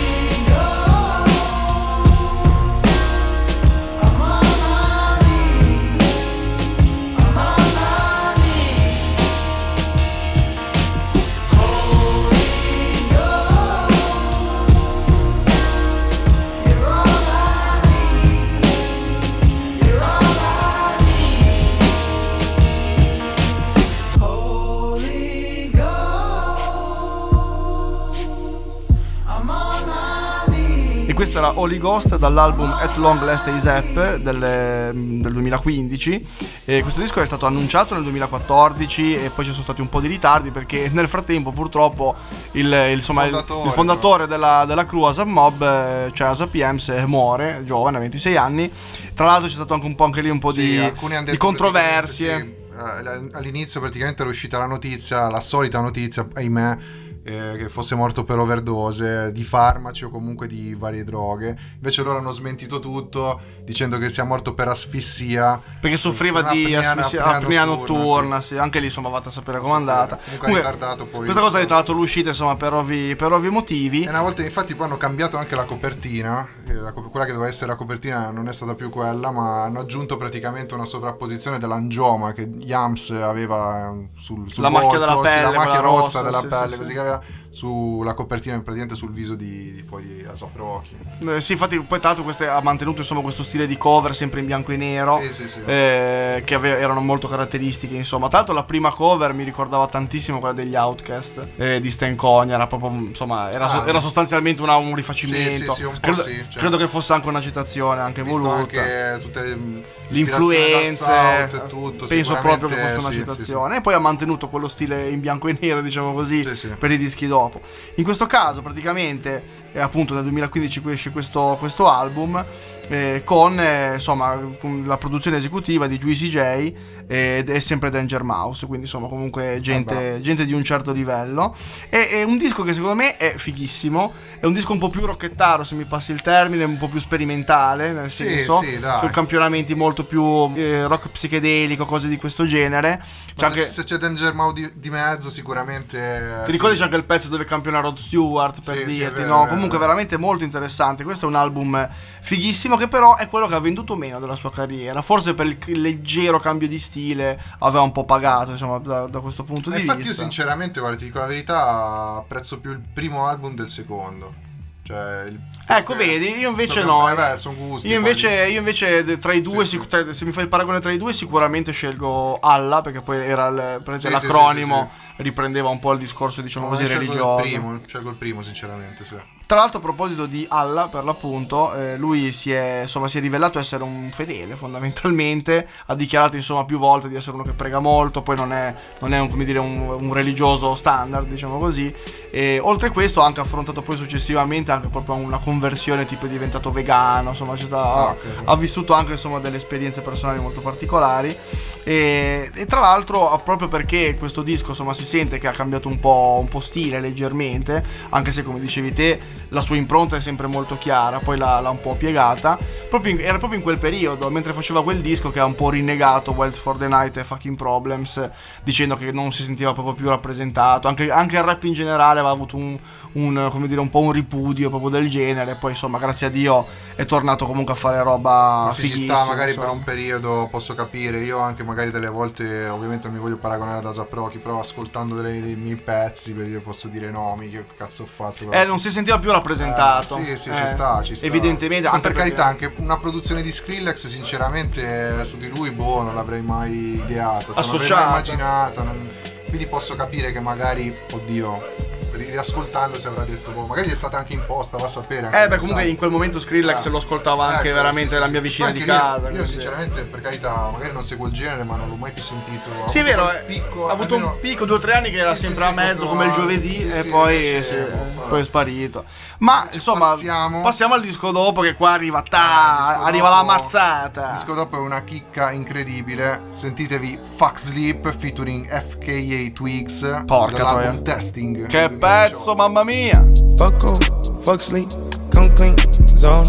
[SPEAKER 3] questa era Holy Ghost dall'album At Long Last ASAP del, del 2015. E questo disco è stato annunciato nel 2014 e poi ci sono stati un po' di ritardi perché *laughs* nel frattempo purtroppo il, il- insomma, il-
[SPEAKER 2] Fondatore,
[SPEAKER 3] il fondatore della, della crew ASAP Mob, eh, cioè ASAP Ems, eh, muore, giovane, a 26 anni. Tra l'altro c'è stato anche un po' anche lì un po'
[SPEAKER 2] Sì,
[SPEAKER 3] di, di controversie.
[SPEAKER 2] sì, eh, All'inizio praticamente era uscita la notizia, la solita notizia, ahimè, eh, che fosse morto per overdose di farmaci o comunque di varie droghe. Invece loro hanno smentito tutto dicendo che sia morto per asfissia.
[SPEAKER 3] Perché soffriva di
[SPEAKER 2] apnea-
[SPEAKER 3] asfissia-
[SPEAKER 2] apnea notturna,
[SPEAKER 3] notturna, sì. anche lì insomma vado a sapere com'è
[SPEAKER 2] Sì,
[SPEAKER 3] andata.
[SPEAKER 2] comunque ha ritardato poi
[SPEAKER 3] questa cosa ha ritardato l'uscita insomma per ovvi, per ovvi motivi.
[SPEAKER 2] E una volta, infatti, poi hanno cambiato anche la copertina. la quella che doveva essere la copertina non è stata più quella, ma hanno aggiunto praticamente una sovrapposizione dell'angioma che Yams aveva eh, sul, sul
[SPEAKER 3] La macchia
[SPEAKER 2] volto,
[SPEAKER 3] della
[SPEAKER 2] sì,
[SPEAKER 3] pelle,
[SPEAKER 2] la macchia rossa
[SPEAKER 3] rossa,
[SPEAKER 2] della
[SPEAKER 3] sì,
[SPEAKER 2] pelle,
[SPEAKER 3] sì,
[SPEAKER 2] così
[SPEAKER 3] sì.
[SPEAKER 2] che aveva Saga sulla copertina, praticamente sul viso di, di poi di Asap Rocky.
[SPEAKER 3] Eh, sì, infatti poi tra l'altro queste- ha mantenuto insomma questo stile di cover sempre in bianco e nero.
[SPEAKER 2] Sì, sì, sì.
[SPEAKER 3] eh, che ave- erano molto caratteristiche, insomma. Tra l'altro la prima cover mi ricordava tantissimo quella degli Outcast eh, di Stan Cogne, era proprio, insomma, era, so-
[SPEAKER 2] Ah.
[SPEAKER 3] era sostanzialmente una- un rifacimento.
[SPEAKER 2] Sì, sì, un
[SPEAKER 3] credo,
[SPEAKER 2] certo.
[SPEAKER 3] credo che fosse anche una citazione, anche voluta.
[SPEAKER 2] anche tutte le mm,
[SPEAKER 3] Le influenze,
[SPEAKER 2] e tutto,
[SPEAKER 3] penso proprio che fosse una citazione. E poi ha mantenuto quello stile in bianco e nero, diciamo così,
[SPEAKER 2] Sì, sì.
[SPEAKER 3] per i dischi dopo. In questo caso, praticamente, eh, appunto nel 2015 esce questo, questo album. Eh, con eh, insomma con la produzione esecutiva di Juicy J eh, ed è sempre Danger Mouse quindi insomma comunque gente,
[SPEAKER 2] Vabbè.
[SPEAKER 3] gente di un certo livello è, è un disco che secondo me è fighissimo è un disco un po' più rocchettaro se mi passi il termine un po' più sperimentale nel
[SPEAKER 2] Sì,
[SPEAKER 3] senso
[SPEAKER 2] sì,
[SPEAKER 3] su campionamenti molto più eh, rock psichedelico cose di questo genere c'è anche
[SPEAKER 2] se, c'è Danger Mouse di, di mezzo sicuramente...
[SPEAKER 3] ti ricordi
[SPEAKER 2] sì.
[SPEAKER 3] c'è anche il pezzo dove campiona Rod Stewart per dirti,
[SPEAKER 2] vero,
[SPEAKER 3] no?
[SPEAKER 2] vero,
[SPEAKER 3] Comunque
[SPEAKER 2] vero.
[SPEAKER 3] veramente molto interessante. Questo è un album fighissimo che però è quello che ha venduto meno della sua carriera. Forse per il leggero cambio di stile aveva un po' pagato, insomma, da, da questo punto
[SPEAKER 2] Ma
[SPEAKER 3] di
[SPEAKER 2] infatti io
[SPEAKER 3] vista.
[SPEAKER 2] sinceramente, guarda, ti dico la verità, apprezzo più il primo album del secondo. Cioè, il-
[SPEAKER 3] Ecco,
[SPEAKER 2] eh,
[SPEAKER 3] vedi, io invece no.
[SPEAKER 2] eh, beh, sono gusti.
[SPEAKER 3] Io invece, io invece tra i due,
[SPEAKER 2] Sì,
[SPEAKER 3] sic- tra- se mi fai il paragone tra i due, sicuramente scelgo Alla, perché poi era il-
[SPEAKER 2] sì,
[SPEAKER 3] l'acronimo,
[SPEAKER 2] sì,
[SPEAKER 3] riprendeva un po' il discorso, diciamo
[SPEAKER 2] No,
[SPEAKER 3] così, religioso.
[SPEAKER 2] il primo, scelgo il primo, sinceramente, sì.
[SPEAKER 3] Tra l'altro, a proposito di Allah, per l'appunto, eh, lui si è, insomma, si è rivelato essere un fedele fondamentalmente. Ha dichiarato insomma più volte di essere uno che prega molto. Poi non è, non è un, come dire, un, un religioso standard, diciamo così. E oltre a questo, ha anche affrontato poi successivamente anche proprio una conversione, tipo è diventato vegano. Insomma, c'è sta-
[SPEAKER 2] Ah, ok.
[SPEAKER 3] ha vissuto anche insomma delle esperienze personali molto particolari. E, e tra l'altro, proprio perché questo disco insomma si sente che ha cambiato un po', un po' stile leggermente, anche se come dicevi te, la sua impronta è sempre molto chiara, poi l'ha, l'ha un po' piegata. Proprio in- era proprio in quel periodo, mentre faceva quel disco, che ha un po' rinnegato Wild for the Night e Fucking Problems, dicendo che non si sentiva proprio più rappresentato. Anche, anche il rap in generale aveva avuto un, un, come dire, un po' un ripudio proprio del genere. Poi insomma, grazie a Dio è tornato comunque a fare roba
[SPEAKER 2] Ma se
[SPEAKER 3] fighissima.
[SPEAKER 2] sta magari
[SPEAKER 3] insomma.
[SPEAKER 2] per un periodo posso capire, io anche magari delle volte ovviamente non mi voglio paragonare ad Asap Rocky, però ascoltando dei, dei miei pezzi per io posso dire no, che cazzo ho fatto.
[SPEAKER 3] Eh, non si sentiva più rappresentato.
[SPEAKER 2] Eh, sì, sì,
[SPEAKER 3] Eh,
[SPEAKER 2] ci sta, ci sta.
[SPEAKER 3] Evidentemente,
[SPEAKER 2] Ma
[SPEAKER 3] anche
[SPEAKER 2] per
[SPEAKER 3] perché-
[SPEAKER 2] carità, anche una produzione di Skrillex, sinceramente, su di lui, boh, non l'avrei mai ideato. cioè, non l'avrei mai immaginato. non- Quindi posso capire che magari, oddio, riascoltando si avrà detto, boh, magari è stata anche imposta, va a sapere.
[SPEAKER 3] Eh, beh, comunque in quel momento Skrillex
[SPEAKER 2] Eh.
[SPEAKER 3] lo ascoltava anche
[SPEAKER 2] Ecco,
[SPEAKER 3] veramente
[SPEAKER 2] sì,
[SPEAKER 3] la mia vicina di casa.
[SPEAKER 2] Io,
[SPEAKER 3] quindi-
[SPEAKER 2] sinceramente, per carità, magari non seguo il genere, ma non l'ho mai più sentito.
[SPEAKER 3] Sì, è vero, eh,
[SPEAKER 2] picco,
[SPEAKER 3] ha avuto
[SPEAKER 2] almeno-
[SPEAKER 3] un picco, due o tre anni che era
[SPEAKER 2] Sì,
[SPEAKER 3] sempre
[SPEAKER 2] sì,
[SPEAKER 3] a mezzo come il giovedì e poi,
[SPEAKER 2] invece,
[SPEAKER 3] poi è sparito. Ma insomma,
[SPEAKER 2] passiamo.
[SPEAKER 3] passiamo al disco dopo che qua arriva,
[SPEAKER 2] Eh,
[SPEAKER 3] ta,
[SPEAKER 2] disco
[SPEAKER 3] arriva la
[SPEAKER 2] dopo-
[SPEAKER 3] mazzata.
[SPEAKER 2] Il disco dopo è una chicca incredibile. Sentitevi Fuck Sleep featuring FKA Twigs.
[SPEAKER 3] Porca troia.
[SPEAKER 2] Testing.
[SPEAKER 3] Che
[SPEAKER 2] 2018.
[SPEAKER 3] Pezzo, mamma mia!
[SPEAKER 4] Fuck on, fuck sleep, come clean, zone.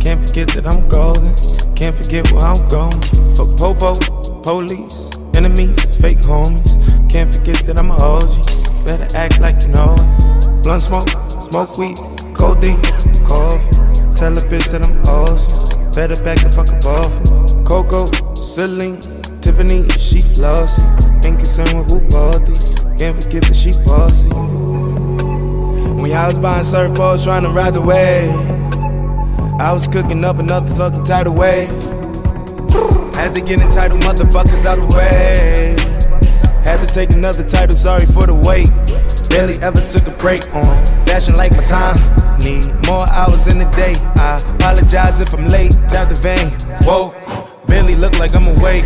[SPEAKER 4] Can't forget that I'm golden. Can't forget where I'm going. Fuck popo, police, enemies, fake homies. Can't forget that I'm a OG. Better act like you know it. Blunt smoke, smoke weed, codeine, cough. Tell a bitch that I'm awesome. Better back the fuck up off. Coco, Celine, Tiffany, she flossy. Ain't concerned with who bought these. Can't forget that she bossy. When y'all was buying surfboards trying to ride the wave, I was cooking up another fucking tidal wave. Had to get entitled motherfuckers out the way. Had to take another title, sorry for the wait. Barely ever took a break on fashion like my time. Need more hours in the day. I apologize if I'm late. Tap the vein. Whoa, barely look like I'm awake.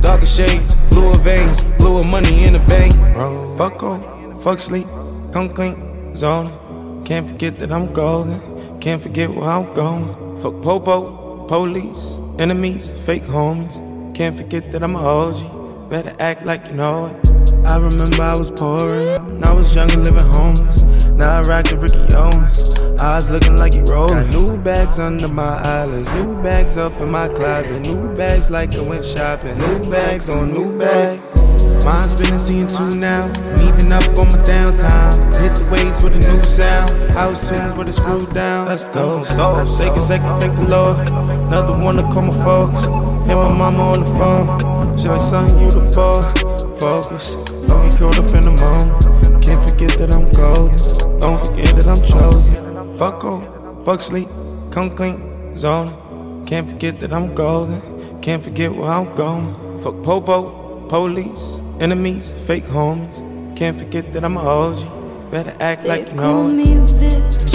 [SPEAKER 4] Darker shades, bluer veins, bluer money in the bank. Bro, fuck on, fuck sleep, come clean, zoning. Can't forget that I'm golden. Can't forget where I'm going. Fuck popo, police, enemies, fake homies. Can't forget that I'm a OG. Better act like you know it. I remember I was poor and I was young and living homeless. Now I rock the Ricky Owens. Eyes looking like you rolling. Got new bags under my eyelids, new bags up in my closet, new bags like I went shopping, new bags on new bags. Mine spinning, seeing two now. Leaving up on my downtime. Hit the waves with a new sound. House tunes with a screw down. Let's go. Go. Take a second, thank the Lord. Another one to call my folks. Hit my mama on the phone. She like, son, you the boy. Focus.
[SPEAKER 7] Don't get caught up in the moment. Can't forget that I'm golden. Don't forget that I'm chosen. Fuck off, fuck sleep, come clean, zoning. Can't forget that I'm golden. Can't forget where I'm going. Fuck popo, police, enemies, fake homies. Can't forget that I'm a OG. Better act like you know
[SPEAKER 8] me bitch.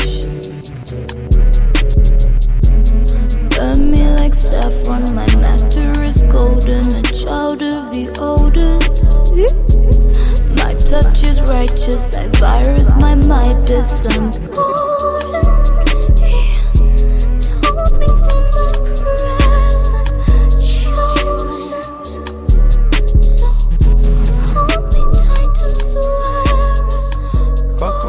[SPEAKER 8] Burn me like saffron, my nectar is golden, a child of the oldest. My touch is righteous, I virus my Midas, I'm golden.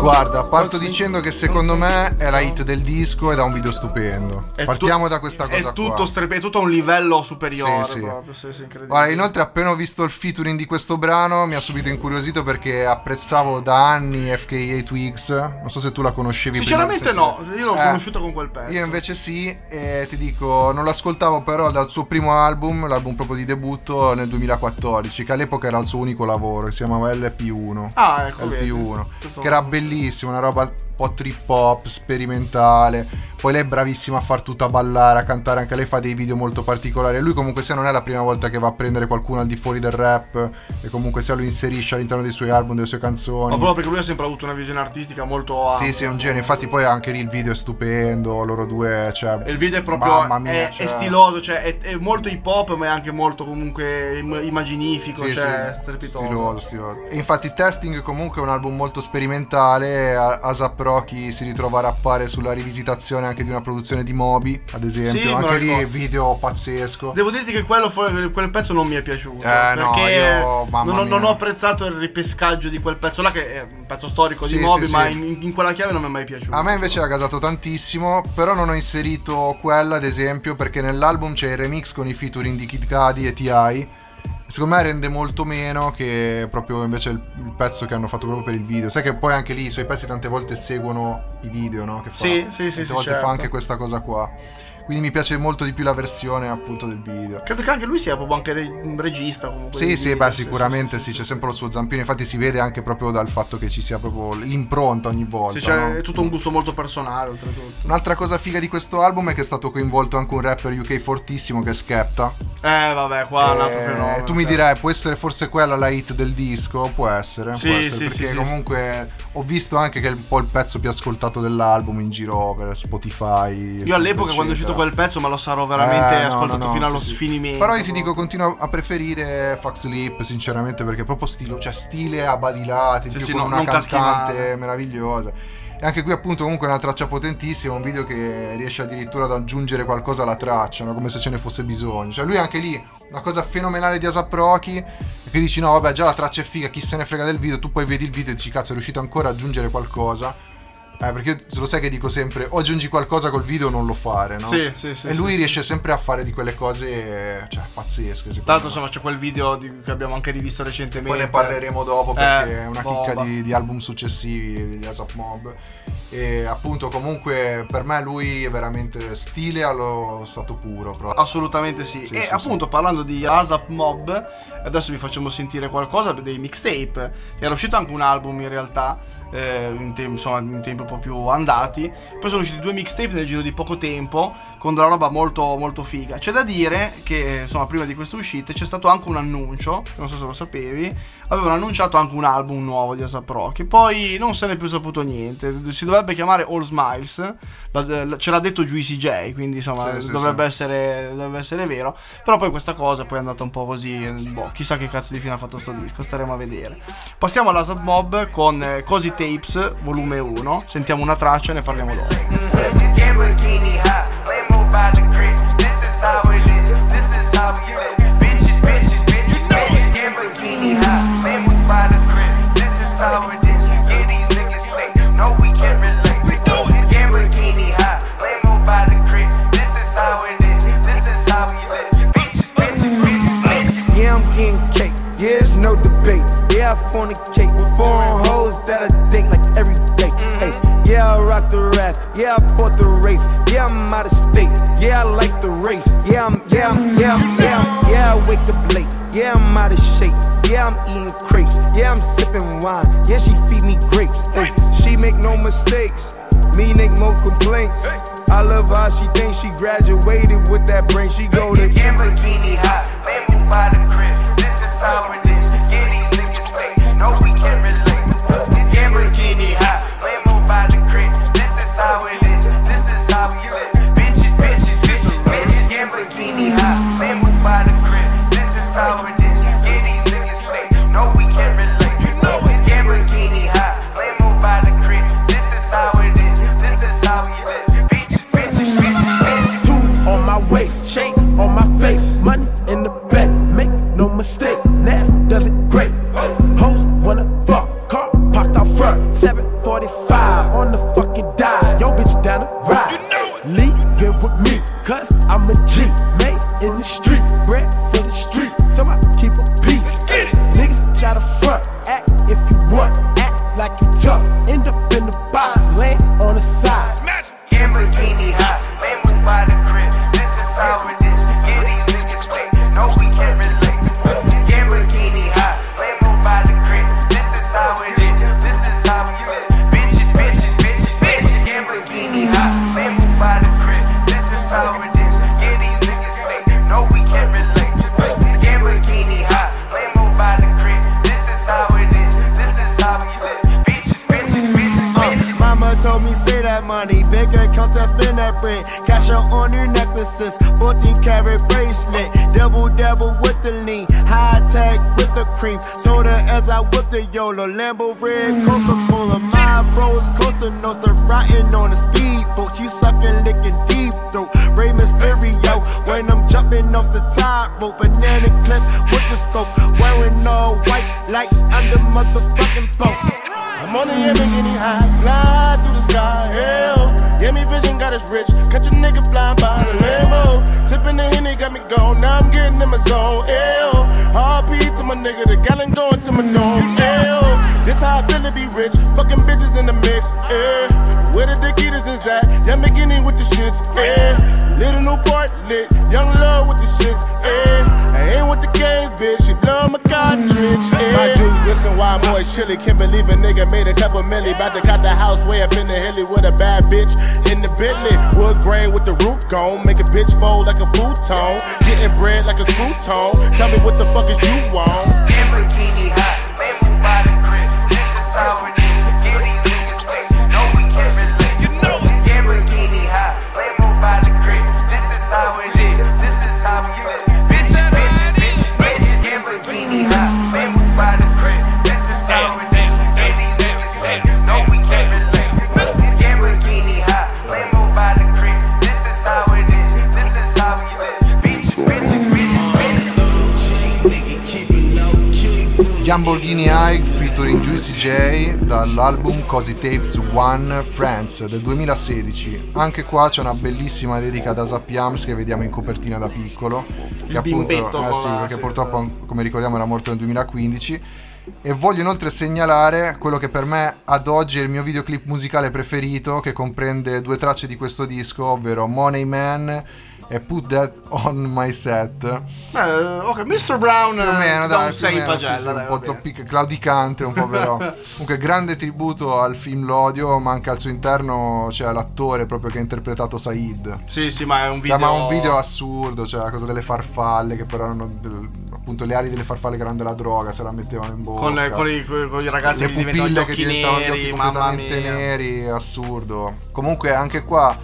[SPEAKER 2] Guarda, parto
[SPEAKER 7] sleep,
[SPEAKER 2] dicendo che secondo me è la hit del disco ed ha un video stupendo.
[SPEAKER 3] È
[SPEAKER 2] Partiamo
[SPEAKER 3] tu-
[SPEAKER 2] da questa cosa
[SPEAKER 3] È tutto,
[SPEAKER 2] qua.
[SPEAKER 3] stre- è tutto a un livello superiore.
[SPEAKER 2] Sì, sì.
[SPEAKER 3] proprio, sì, sì.
[SPEAKER 2] Guarda, inoltre appena ho visto il featuring di questo brano mi ha subito incuriosito perché apprezzavo da anni FKA Twigs. Non so se tu la conoscevi.
[SPEAKER 3] Sinceramente no, io l'ho
[SPEAKER 2] Eh,
[SPEAKER 3] conosciuto con quel pezzo.
[SPEAKER 2] Io invece sì, e ti dico, non l'ascoltavo però dal suo primo album, l'album proprio di debutto nel 2014, che all'epoca era il suo unico lavoro, che si chiamava LP1.
[SPEAKER 3] Ah, ecco, vedi.
[SPEAKER 2] LP1,
[SPEAKER 3] Questo-
[SPEAKER 2] che era bellissimo, una roba po' trip hop, sperimentale. Poi lei è bravissima a far tutta ballare, a cantare, anche lei fa dei video molto particolari. E lui comunque sia non è la prima volta che va a prendere qualcuno al di fuori del rap e comunque sia lo inserisce all'interno dei suoi album, delle sue canzoni.
[SPEAKER 3] Ma proprio perché lui ha sempre avuto una visione artistica molto ampia.
[SPEAKER 2] Sì, sì, è un genio. Infatti, poi anche lì il video è stupendo. Loro due, cioè.
[SPEAKER 3] Il video è proprio
[SPEAKER 2] mia,
[SPEAKER 3] è,
[SPEAKER 2] cioè-
[SPEAKER 3] è stiloso, cioè è, è molto hip hop, ma è anche molto comunque im- immaginifico,
[SPEAKER 2] Sì,
[SPEAKER 3] cioè
[SPEAKER 2] sì,
[SPEAKER 3] strepitoso.
[SPEAKER 2] stiloso, stiloso. E infatti Testing comunque è un album molto sperimentale, Asap Rocky si ritrova a rappare sulla rivisitazione anche di una produzione di Moby, ad esempio,
[SPEAKER 3] Sì,
[SPEAKER 2] anche lì
[SPEAKER 3] ricordo.
[SPEAKER 2] video pazzesco.
[SPEAKER 3] Devo dirti che quello quel pezzo non mi è piaciuto.
[SPEAKER 2] Eh, no,
[SPEAKER 3] perché
[SPEAKER 2] io- mamma
[SPEAKER 3] non, ho, non ho apprezzato il ripescaggio di quel pezzo là, che è un pezzo storico
[SPEAKER 2] Sì,
[SPEAKER 3] di Moby,
[SPEAKER 2] sì,
[SPEAKER 3] ma. In, in quella chiave non mi è mai piaciuto.
[SPEAKER 2] A me invece ha gasato tantissimo, però non ho inserito quella ad esempio perché nell'album c'è il remix con i featuring di Kid Cudi e T.I. Secondo me rende molto meno che proprio invece il, il pezzo che hanno fatto proprio per il video. Sai che poi anche lì i suoi pezzi tante volte seguono i video, no? Che fa.
[SPEAKER 3] Sì, sì, sì,
[SPEAKER 2] Tante
[SPEAKER 3] sì,
[SPEAKER 2] volte
[SPEAKER 3] certo.
[SPEAKER 2] fa anche questa cosa qua. Quindi mi piace molto di più la versione appunto del video.
[SPEAKER 3] Credo che anche lui sia proprio anche un regista. Comunque,
[SPEAKER 2] Sì, sì,
[SPEAKER 3] video,
[SPEAKER 2] beh, sicuramente sì, c'è sempre lo suo zampino. Infatti si vede anche proprio dal fatto che ci sia proprio l'impronta ogni volta.
[SPEAKER 3] Sì, cioè,
[SPEAKER 2] no?
[SPEAKER 3] è tutto un gusto molto personale, oltretutto.
[SPEAKER 2] Un'altra cosa figa di questo album è che è stato coinvolto anche un rapper UK fortissimo che è Skepta.
[SPEAKER 3] Eh, vabbè, qua è un altro
[SPEAKER 2] Eh,
[SPEAKER 3] fenomeno.
[SPEAKER 2] tu mi
[SPEAKER 3] cioè.
[SPEAKER 2] dirai, può essere forse quella la hit del disco? Può essere,
[SPEAKER 3] Sì,
[SPEAKER 2] può essere
[SPEAKER 3] sì,
[SPEAKER 2] perché
[SPEAKER 3] sì, sì.
[SPEAKER 2] comunque ho visto anche che è un po' il pezzo più ascoltato dell'album in giro per Spotify.
[SPEAKER 3] Io all'epoca quando è uscito quel pezzo me lo sarò veramente
[SPEAKER 2] Eh, no,
[SPEAKER 3] ascoltato
[SPEAKER 2] no, no,
[SPEAKER 3] fino allo
[SPEAKER 2] sì.
[SPEAKER 3] sfinimento.
[SPEAKER 2] Però io ti dico, continuo a preferire Fox Sleep, sinceramente, perché è proprio stilo, cioè stile a badilati, in
[SPEAKER 3] Sì, sì,
[SPEAKER 2] con una cantante meravigliosa. E anche qui appunto comunque una traccia potentissima, un video che riesce addirittura ad aggiungere qualcosa alla traccia, no? come se ce ne fosse bisogno. Cioè lui anche lì, una cosa fenomenale di Asap Rocky, è che dici no vabbè già la traccia è figa, chi se ne frega del video, tu poi vedi il video e dici cazzo è riuscito ancora ad aggiungere qualcosa. Eh, perché lo sai che dico sempre, o aggiungi qualcosa col video o non lo fare, no?
[SPEAKER 3] Sì, sì, sì,
[SPEAKER 2] E
[SPEAKER 3] sì,
[SPEAKER 2] lui
[SPEAKER 3] sì.
[SPEAKER 2] riesce sempre a fare di quelle cose, cioè, pazzesche. me.
[SPEAKER 3] insomma, c'è quel video di- che abbiamo anche rivisto recentemente.
[SPEAKER 2] Poi ne parleremo dopo perché
[SPEAKER 3] Eh,
[SPEAKER 2] è una
[SPEAKER 3] bomba.
[SPEAKER 2] chicca di, di album successivi degli Asap Mob. E appunto, comunque, per me lui è veramente stile allo stato puro. Proprio.
[SPEAKER 3] Assolutamente sì.
[SPEAKER 2] Sì,
[SPEAKER 3] e
[SPEAKER 2] sì,
[SPEAKER 3] appunto parlando di ASAP Mob, adesso vi facciamo sentire qualcosa dei mixtape. Era uscito anche un album in realtà, eh, in, tem- insomma, in tempi un po' più andati. Poi sono usciti due mixtape nel giro di poco tempo, con della roba molto, molto figa. C'è da dire che, insomma, prima di queste uscite c'è stato anche un annuncio, non so se lo sapevi, avevano annunciato anche un album nuovo di ASAP Rocky. Poi non se n'è più saputo niente. Si dovrebbe chiamare All Smiles, la- la- ce l'ha detto Juicy J, quindi insomma
[SPEAKER 2] Sì,
[SPEAKER 3] dovrebbe
[SPEAKER 2] sì.
[SPEAKER 3] essere, dovrebbe essere vero. Però poi questa cosa poi è andata un po' così. Boh, chissà che cazzo di fine ha fatto sto disco, staremo a vedere. Passiamo alla Sad Mob con eh, Cosi Tapes, volume 1. Sentiamo una traccia e ne parliamo dopo.
[SPEAKER 9] Yeah,
[SPEAKER 7] I fornicate with foreign hoes that I date like every day. Hey,
[SPEAKER 4] Yeah, I rock the rap. Yeah, I bought the Wraith. Yeah, I'm out of state. Yeah, I like the race. Yeah, I'm, yeah, I'm, yeah, I'm, yeah, I'm, yeah, I wake up late. Yeah, I'm out of shape. Yeah, I'm eating crepes. Yeah, I'm sipping wine. Yeah, she feed me grapes. Ay, she make no mistakes. Me make no complaints. I love how she thinks she graduated with that brain. She go to
[SPEAKER 9] the
[SPEAKER 10] rope, banana clip with the scope, wearing all white like I'm the motherfucking boat. I'm on the Lamborghini high, fly through the sky, hell. Yeah, me vision got us rich. Catch a nigga flying by the Lambo. Tipping the Henny got me gone, now I'm getting in my zone, hell. RP to my nigga, the gallon going to my dome, hell. This how I feel to be rich, fucking bitches in the mix, yeah. Where the Dickitas is at, Lamborghini with the shits, yeah. Little New Newport lit, young love with the shits, yeah. I ain't with the game, bitch, she blow my cartridge, yeah.
[SPEAKER 11] My dude, listen why I'm always chilly. Can't believe a nigga made a couple milli. About to cut the house way up in the hilly with a bad bitch in the Bentley. Wood grain with the roof gone. Make a bitch fold like a futon. Getting bread like a crouton. Tell me what the fuck is you want?
[SPEAKER 9] Lamborghini This is bitches. Lamborghini
[SPEAKER 2] High featuring Juicy J dall'album Cosi Tapes One Friends del 2016. Anche qua c'è una bellissima dedica ad Asap Yams che vediamo in copertina da piccolo. Che appunto,
[SPEAKER 3] bimbetto
[SPEAKER 2] eh sì, perché purtroppo, come ricordiamo, era morto nel 2015. E voglio inoltre segnalare quello che per me ad oggi è il mio videoclip musicale preferito, che comprende due tracce di questo disco, ovvero Money Man e Put That On My Set.
[SPEAKER 3] Eh, ok, Mr. Brown
[SPEAKER 2] Più o meno,
[SPEAKER 3] eh,
[SPEAKER 2] dai,
[SPEAKER 3] un
[SPEAKER 2] più o
[SPEAKER 3] 6 in
[SPEAKER 2] meno, sì,
[SPEAKER 3] pagella.
[SPEAKER 2] sì,
[SPEAKER 3] dai,
[SPEAKER 2] un
[SPEAKER 3] va
[SPEAKER 2] po'
[SPEAKER 3] bene.
[SPEAKER 2] zoppic- claudicante, un po' però. *laughs* Comunque, grande tributo al film L'Odio, ma anche al suo interno c'è l'attore proprio che ha interpretato Said.
[SPEAKER 3] Sì, sì, ma è un
[SPEAKER 2] Video...
[SPEAKER 3] video.
[SPEAKER 2] Ma un video assurdo, cioè la cosa delle farfalle che però erano del- appunto le ali delle farfalle che erano della droga, se la mettevano in bocca.
[SPEAKER 3] Con, le- con i, con- i ragazzi
[SPEAKER 2] le
[SPEAKER 3] che diventano gli
[SPEAKER 2] pupille che
[SPEAKER 3] occhi
[SPEAKER 2] diventavano gli
[SPEAKER 3] neri,
[SPEAKER 2] occhi
[SPEAKER 3] mamma
[SPEAKER 2] completamente
[SPEAKER 3] mia.
[SPEAKER 2] neri, assurdo. Comunque anche qua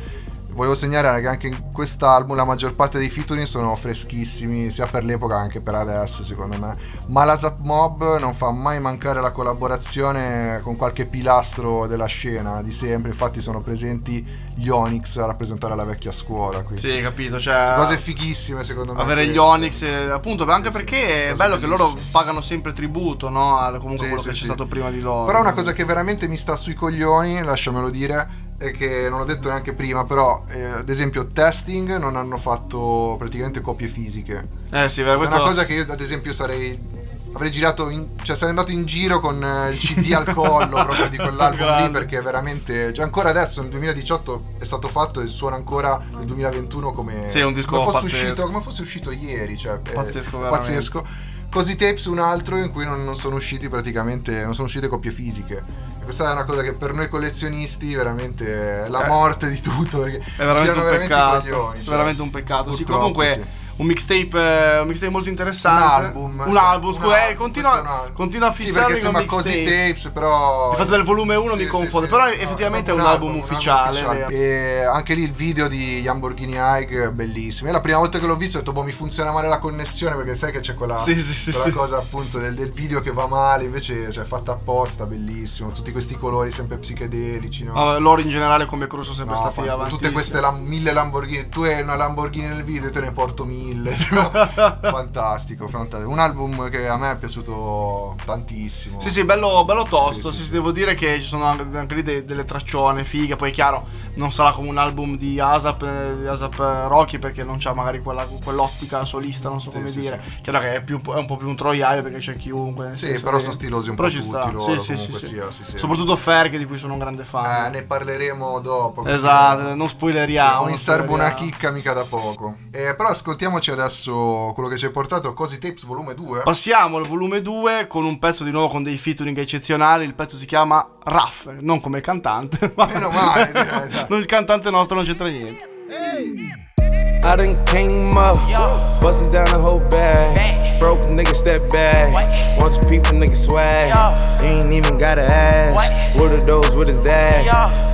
[SPEAKER 2] volevo segnalare che anche in quest'album la maggior parte dei featuring sono freschissimi, sia per l'epoca che anche per adesso, secondo me. Ma la Zap Mob non fa mai mancare la collaborazione con qualche pilastro della scena di sempre. Infatti sono presenti gli Onyx a rappresentare la vecchia scuola qui.
[SPEAKER 3] Sì, capito, cioè
[SPEAKER 2] Cose fighissime secondo me.
[SPEAKER 3] avere gli. Onyx appunto anche perché è bello che loro
[SPEAKER 2] bellissime.
[SPEAKER 3] pagano sempre tributo no a comunque
[SPEAKER 2] Sì,
[SPEAKER 3] quello
[SPEAKER 2] sì,
[SPEAKER 3] che c'è
[SPEAKER 2] sì.
[SPEAKER 3] stato prima di loro
[SPEAKER 2] Però una cosa che veramente mi sta sui coglioni, lasciamelo dire, è che non l'ho detto neanche prima, però eh, ad esempio testing non hanno fatto praticamente copie fisiche.
[SPEAKER 3] eh sì
[SPEAKER 2] È
[SPEAKER 3] questo
[SPEAKER 2] una cosa che io ad esempio sarei avrei girato, in- cioè sarei andato in giro con eh, il CD al collo *laughs* proprio di quell'album lì perché veramente, cioè ancora adesso nel 2018 è stato fatto e suona ancora nel 2021 come,
[SPEAKER 3] Sì, è un disco
[SPEAKER 2] come, fosse
[SPEAKER 3] pazzesco.
[SPEAKER 2] uscito, come fosse uscito ieri, cioè è
[SPEAKER 3] Pazzesco, veramente.
[SPEAKER 2] pazzesco. Così Tapes un altro in cui non, non sono usciti praticamente, non sono uscite coppie fisiche. E questa è una cosa che per noi collezionisti veramente è la
[SPEAKER 3] Eh.
[SPEAKER 2] morte di tutto perché
[SPEAKER 3] È veramente un
[SPEAKER 2] veramente
[SPEAKER 3] peccato.
[SPEAKER 2] coglioni, cioè.
[SPEAKER 3] veramente un peccato. Sì, comunque
[SPEAKER 2] sì.
[SPEAKER 3] Un mixtape, eh, un mixtape molto interessante.
[SPEAKER 2] Un album,
[SPEAKER 3] Un
[SPEAKER 2] sì,
[SPEAKER 3] album,
[SPEAKER 2] un
[SPEAKER 3] scusa, eh,
[SPEAKER 2] album,
[SPEAKER 3] continua,
[SPEAKER 2] un album.
[SPEAKER 3] continua a
[SPEAKER 2] Sì,
[SPEAKER 3] fissarmi
[SPEAKER 2] perché
[SPEAKER 3] con mixtape.
[SPEAKER 2] tapes, però
[SPEAKER 3] Il fatto del volume 1
[SPEAKER 2] Sì,
[SPEAKER 3] mi
[SPEAKER 2] sì,
[SPEAKER 3] confonde,
[SPEAKER 2] sì.
[SPEAKER 3] però
[SPEAKER 2] No,
[SPEAKER 3] effettivamente è
[SPEAKER 2] proprio
[SPEAKER 3] un album
[SPEAKER 2] un
[SPEAKER 3] ufficiale. vero.
[SPEAKER 2] E anche lì il video di Lamborghini Hike è bellissimo. Io la prima volta che l'ho visto ho detto, boh, mi funziona male la connessione perché sai che c'è quella,
[SPEAKER 3] Sì, sì, sì,
[SPEAKER 2] quella
[SPEAKER 3] sì.
[SPEAKER 2] cosa appunto del, del video che va male, invece cioè, è fatta apposta, bellissimo. Tutti questi colori sempre psichedelici, no?
[SPEAKER 3] Loro in generale come crew sono sempre
[SPEAKER 2] No, fa-
[SPEAKER 3] avanti.
[SPEAKER 2] tutte queste lam- mille Lamborghini tu hai una Lamborghini nel video e te ne porto mille *laughs* fantastico, fantastico un album che a me è piaciuto tantissimo
[SPEAKER 3] Sì, sì, bello, bello tosto.
[SPEAKER 2] Sì,
[SPEAKER 3] Sì,
[SPEAKER 2] sì,
[SPEAKER 3] devo dire che ci sono anche, anche lì de- delle traccione fighe. Poi è chiaro, non sarà come un album di Asap, di Asap eh, Rocky perché non c'ha magari quella, quell'ottica solista, non so
[SPEAKER 2] Sì,
[SPEAKER 3] come
[SPEAKER 2] sì,
[SPEAKER 3] dire. Chiaro che è, più- è un po' più un troiaio perché c'è chiunque.
[SPEAKER 2] Sì, però
[SPEAKER 3] che-
[SPEAKER 2] sono stilosi un
[SPEAKER 3] però
[SPEAKER 2] po' tutti
[SPEAKER 3] sta.
[SPEAKER 2] loro,
[SPEAKER 3] Sì, sì, sì, sì.
[SPEAKER 2] sia, sì, sì.
[SPEAKER 3] Soprattutto Ferg di cui sono un grande fan.
[SPEAKER 2] Eh, ne parleremo dopo
[SPEAKER 3] Esatto, non spoileriamo. non
[SPEAKER 2] serbo una chicca mica da poco Eh, però ascoltiamoci adesso quello che ci hai portato Cosi Tapes volume 2
[SPEAKER 3] Passiamo al volume 2 con un pezzo di nuovo con dei featuring eccezionali. Il pezzo si chiama Raff, non come cantante, *laughs* ma
[SPEAKER 2] Meno male, direi, *laughs*
[SPEAKER 3] non il cantante nostro non c'entra niente.
[SPEAKER 7] I done came up, bustin' down the whole bag. Broke nigga step back. Your people nigga swag. Ain't even gotta ask. What are those with his dad?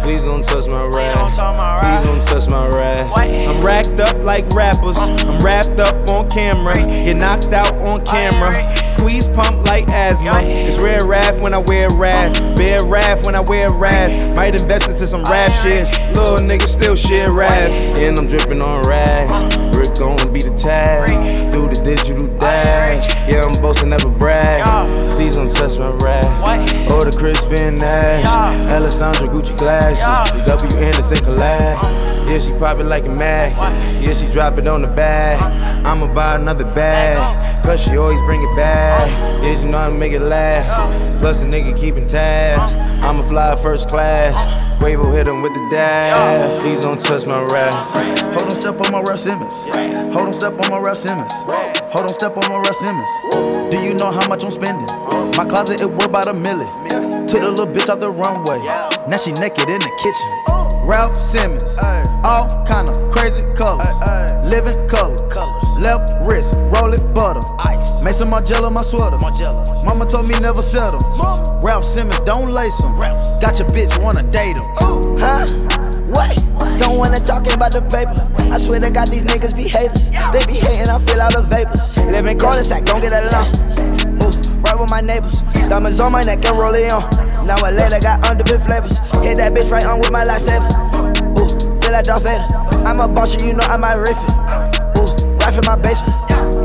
[SPEAKER 7] Please don't touch my rap. Please don't touch my rap. I'm racked up like rappers. I'm wrapped up on camera. Get knocked out on camera. Squeeze pump like asthma. It's rare wrath when I wear wrath. Bear wrath when I wear wrath. Might invest into some rap shit. Little nigga still shit rap. And I'm dripping on rags. Rick gon' be the tag. Do the digital Yeah, I'm boasting, never brag. Please don't touch my rap. Or oh, the Crispin Nash. Alessandra Gucci glasses. The W Anderson collab. Yeah, she pop it like a mag. Yeah, she drop it on the bag. I'ma buy another bag. Cause she always bring it back. Yeah, you know how to make it laugh. Plus a nigga keeping tabs. I'ma fly first class. Quavo hit him with the dab. Please don't touch my rap.
[SPEAKER 12] Hold on, step on my Russ Simmons. Hold on, step on my Russ Simmons. Hold on, step on my Russ Simmons. Do you know how much I'm spending? My closet, it worth about a million. Took the little bitch out the runway. Now she naked in the kitchen. Ralph Simmons. All kind of crazy colors. Living color. Left wrist, roll it butter. Ice. Mason Margiela, my sweater. Mama told me never settle. Ralph Simmons, don't lace him. Got your bitch, wanna date him.
[SPEAKER 13] Huh? What? Don't wanna talk about the papers. I swear to God, these niggas be haters. They be hating, I feel all the vapors. Live in cul-de-sac, don't get along. Ooh, right with my neighbors. Diamonds on my neck and roll it on. Now I later got underbit flavors. Hit that bitch right on with my lightsaber. Ooh, feel like Darth Vader. I'm a boss, you know I might riff right from my basement.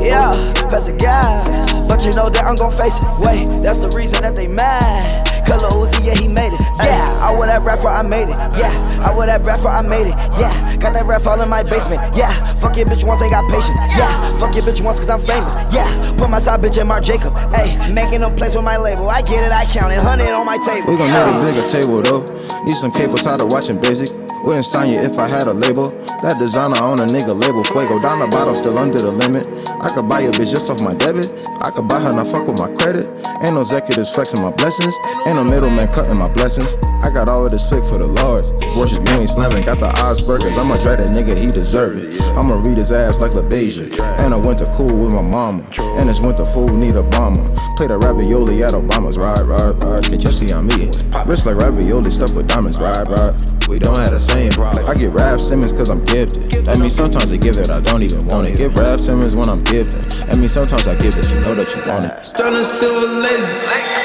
[SPEAKER 13] Yeah, pass the gas. But you know that I'm gon' face it. Wait, that's the reason that they mad. Color Uzi, yeah, he made it. Yeah, I wear that rap for I made it. Yeah, I wear that rap for I made it. Yeah, got that rap all in my basement. Yeah, fuck your bitch once, ain't got patience. Yeah, fuck your bitch once, cause I'm famous. Yeah, put my side bitch in Mark Jacob. Ayy, making a place with my label. I get it, I count it. 100 on my table.
[SPEAKER 12] We gon' need a bigger table though. Need some cables, tired of watching basic. Wouldn't sign you if I had a label. That designer on a nigga label. Fuego down the bottle, still under the limit. I could buy your bitch just off my debit. I could buy her, not fuck with my credit. Ain't no executives flexing my blessings. Ain't no middleman cutting my blessings. I got all of this flick for the lords. Worship, you ain't slamming. Got the odds burgers. I'ma try that nigga, he deserve it. I'ma read his ass like LaBeija. And I went to cool with my mama. And this winter food need a bomber. Play the ravioli at Obama's. Ride, ride, ride. Can't you see I'm me? Wrist like ravioli stuffed with diamonds. Ride, ride. We don't have the same. Problem. I get Rap Simmons cause I'm gifted. That means sometimes I give it, I don't even want it. Get Rap Simmons when I'm gifted. That means sometimes I give it, you know that you want it.
[SPEAKER 7] Sterling silver lasers.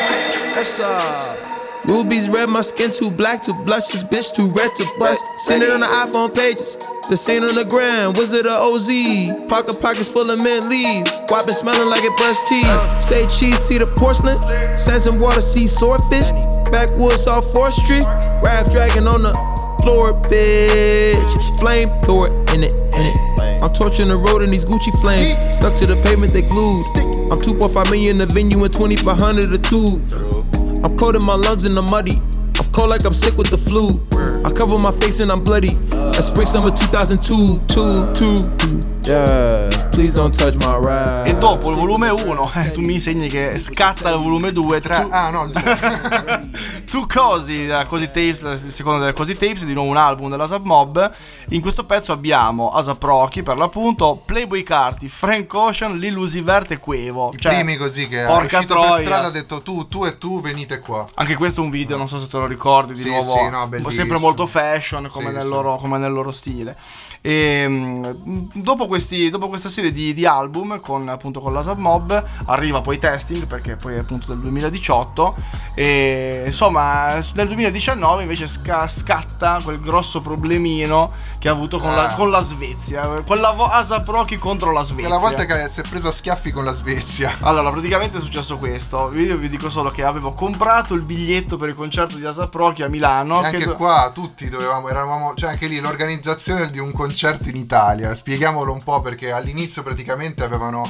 [SPEAKER 7] Rubies red, my skin too black to blush. This bitch too red to bust. Send it on the iPhone pages. The same on the gram. Was it a OZ? Pocket pockets full of mint leave. Why been smelling like it brushed teeth? Say cheese, see the porcelain. Sands and water, see swordfish. Backwoods off 4th Street. Raft dragging on the floor, bitch. Flame thrower in it, in it. I'm torching the road in these Gucci flames. Stuck to the pavement, they glued. I'm 2.5 million in the venue and 2500 a tube. I'm coating my lungs in the muddy. I'm cold like I'm sick with the flu. I cover my face and I'm bloody. That's spring summer 2002. Two, two. Yeah, please don't touch my ride.
[SPEAKER 3] E dopo il volume 1, eh, tu mi insegni che scatta il volume 2.
[SPEAKER 2] Tre- ah, no, il due. *laughs*
[SPEAKER 3] Tu Cosi, della Cosi Tapes, il secondo delle Cosi Tapes, di nuovo un album della Sub Mob. In questo pezzo abbiamo Asap Rocky per l'appunto, Playboy Carti, Frank Ocean, Lil Uzi Vert e Quevo.
[SPEAKER 2] I
[SPEAKER 3] Cioè,
[SPEAKER 2] primi così che è
[SPEAKER 3] porca
[SPEAKER 2] uscito
[SPEAKER 3] troia.
[SPEAKER 2] per strada ha detto tu, tu e tu venite qua.
[SPEAKER 3] Anche questo è un video, non so se te lo ricordi, di
[SPEAKER 2] Sì,
[SPEAKER 3] nuovo.
[SPEAKER 2] sì, no, bellissimo.
[SPEAKER 3] sempre molto fashion, come,
[SPEAKER 2] Sì,
[SPEAKER 3] nel,
[SPEAKER 2] sì.
[SPEAKER 3] Loro, come nel loro stile. E, mm, dopo, questi, dopo questa serie di, di album con, appunto, con la Sub Mob, arriva poi Testing, perché poi è appunto del 2018. E insomma, nel 2019 invece sca- scatta quel grosso problemino che ha avuto con, la,
[SPEAKER 2] Ah.
[SPEAKER 3] con la Svezia. Quella vo- Asap Rocky contro la Svezia.
[SPEAKER 2] Quella volta che si è preso a schiaffi con la Svezia.
[SPEAKER 3] Allora, praticamente è successo questo. Io vi dico solo che avevo comprato il biglietto per il concerto di Asap Rocky a Milano.
[SPEAKER 2] E anche
[SPEAKER 3] che
[SPEAKER 2] qua tutti dovevamo, eravamo, cioè anche lì l'organizzazione di un concerto in Italia. Spieghiamolo un po' perché all'inizio praticamente avevano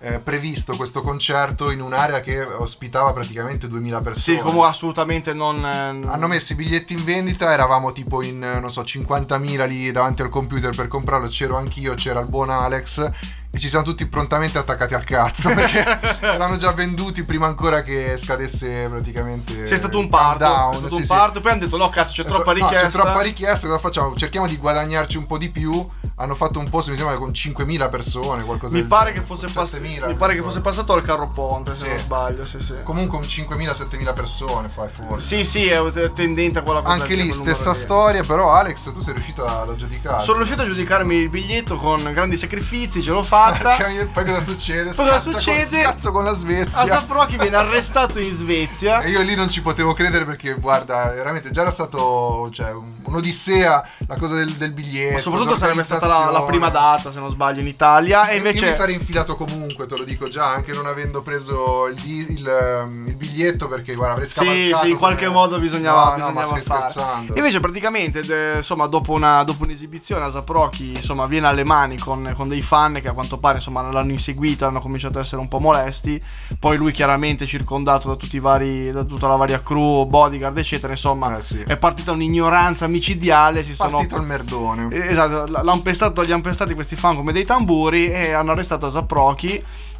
[SPEAKER 2] eh, previsto questo concerto in un'area che ospitava praticamente 2000 persone.
[SPEAKER 3] Sì, comunque assolutamente non. eh,
[SPEAKER 2] Hanno messo i biglietti in vendita, eravamo tipo in, non so, 50.000 lì davanti al computer per comprarlo, c'ero anch'io, c'era il buon Alex e ci siamo tutti prontamente attaccati al cazzo perché *laughs* erano già venduti prima ancora che scadesse praticamente
[SPEAKER 3] Sei stato un parto.
[SPEAKER 2] countdown,
[SPEAKER 3] È stato
[SPEAKER 2] sì,
[SPEAKER 3] un
[SPEAKER 2] sì.
[SPEAKER 3] parto. Poi hanno detto: no, cazzo, c'è troppa
[SPEAKER 2] detto, no,
[SPEAKER 3] richiesta.
[SPEAKER 2] c'è troppa richiesta, cosa facciamo? Cerchiamo di guadagnarci un po' di più. Hanno fatto un post, mi sembra, con 5.000 persone, qualcosa
[SPEAKER 3] Mi
[SPEAKER 2] del
[SPEAKER 3] pare, che
[SPEAKER 2] genere,
[SPEAKER 3] fosse,
[SPEAKER 2] o
[SPEAKER 3] pass-
[SPEAKER 2] 7.000,
[SPEAKER 3] mi pare che
[SPEAKER 2] ricordo.
[SPEAKER 3] fosse passato al carro ponte, se
[SPEAKER 2] Sì.
[SPEAKER 3] non sbaglio. Sì, sì.
[SPEAKER 2] Comunque un 5.000-7.000 persone fai forse.
[SPEAKER 3] Sì, sì, è tendente a quella cosa.
[SPEAKER 2] Anche
[SPEAKER 3] lì,
[SPEAKER 2] stessa
[SPEAKER 3] lì.
[SPEAKER 2] storia, però Alex tu sei riuscito ad aggiudicare.
[SPEAKER 3] Sono riuscito a giudicarmi il biglietto con grandi sacrifici, ce l'ho fatta.
[SPEAKER 2] Poi cosa succede?
[SPEAKER 3] Poi cosa
[SPEAKER 2] Scazza con-
[SPEAKER 3] succede?
[SPEAKER 2] scazzo con la Svezia.
[SPEAKER 3] Asap Rocky viene arrestato in Svezia.
[SPEAKER 2] E io lì non ci potevo credere perché, guarda, veramente già era stato cioè, un- un'odissea la cosa del, del biglietto.
[SPEAKER 3] Ma soprattutto sarebbe stata la, la prima data, se non sbaglio, in Italia. E
[SPEAKER 2] Io mi
[SPEAKER 3] invece.
[SPEAKER 2] sarei infilato comunque, te lo dico già, anche non avendo preso il, di- il, ehm, il biglietto perché guarda, avrei
[SPEAKER 3] Sì,
[SPEAKER 2] scavalcato
[SPEAKER 3] sì, in qualche
[SPEAKER 2] come-
[SPEAKER 3] modo bisognava,
[SPEAKER 2] No, no,
[SPEAKER 3] bisognava
[SPEAKER 2] ma stai
[SPEAKER 3] fare.
[SPEAKER 2] scherzando.
[SPEAKER 3] Invece, praticamente, de- insomma, dopo, una, dopo un'esibizione, Asap Rocky insomma, viene alle mani con, con dei fan che a quanto pare insomma, l'hanno inseguito, hanno cominciato a essere un po' molesti. Poi lui, chiaramente, circondato da tutti i vari, da tutta la varia crew, bodyguard, eccetera. Insomma, è partita un'ignoranza micidiale. Si sono
[SPEAKER 2] Partito il merdone.
[SPEAKER 3] Eh, Esatto, l- l'han pestato- gli hanno pestati questi fan come dei tamburi e hanno arrestato Asap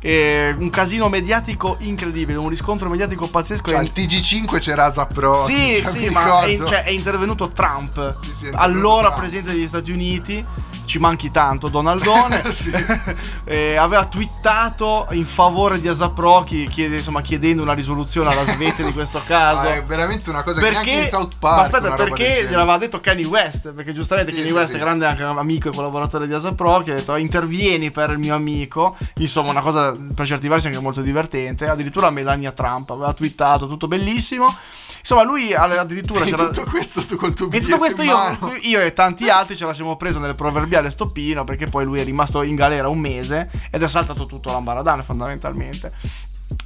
[SPEAKER 3] Rocky. E un casino mediatico incredibile, un riscontro mediatico pazzesco.
[SPEAKER 2] Cioè, al TG5 c'era Zapro.
[SPEAKER 3] sì,
[SPEAKER 2] cioè,
[SPEAKER 3] sì, ma è,
[SPEAKER 2] ricordo.
[SPEAKER 3] cioè, è intervenuto Trump,
[SPEAKER 2] sì, è intervenuto
[SPEAKER 3] allora
[SPEAKER 2] Trump.
[SPEAKER 3] presidente degli Stati Uniti. Ci manchi tanto, Donaldone. *laughs* *laughs* Eh, aveva twittato in favore di Asap Rocky, chiede- insomma, chiedendo una risoluzione alla Svezia di questo *laughs* caso.
[SPEAKER 2] Ah, è veramente una cosa che neanche in South Park.
[SPEAKER 3] ma aspetta, perché gliel'aveva detto Kanye West? Perché giustamente
[SPEAKER 2] Sì,
[SPEAKER 3] Kanye
[SPEAKER 2] sì,
[SPEAKER 3] West
[SPEAKER 2] sì.
[SPEAKER 3] è grande anche amico e collaboratore di Asap Rocky. Ha detto intervieni per il mio amico. Insomma, una cosa per certi versi anche molto divertente. Addirittura Melania Trump aveva twittato, tutto bellissimo. Insomma, lui addirittura
[SPEAKER 2] E
[SPEAKER 3] c'era.
[SPEAKER 2] tutto questo tu col tuo
[SPEAKER 3] E tutto questo io, io e tanti altri ce la siamo presa nel proverbiale stoppino perché poi lui è rimasto in galera un mese ed è saltato tutto l'ambaradane fondamentalmente.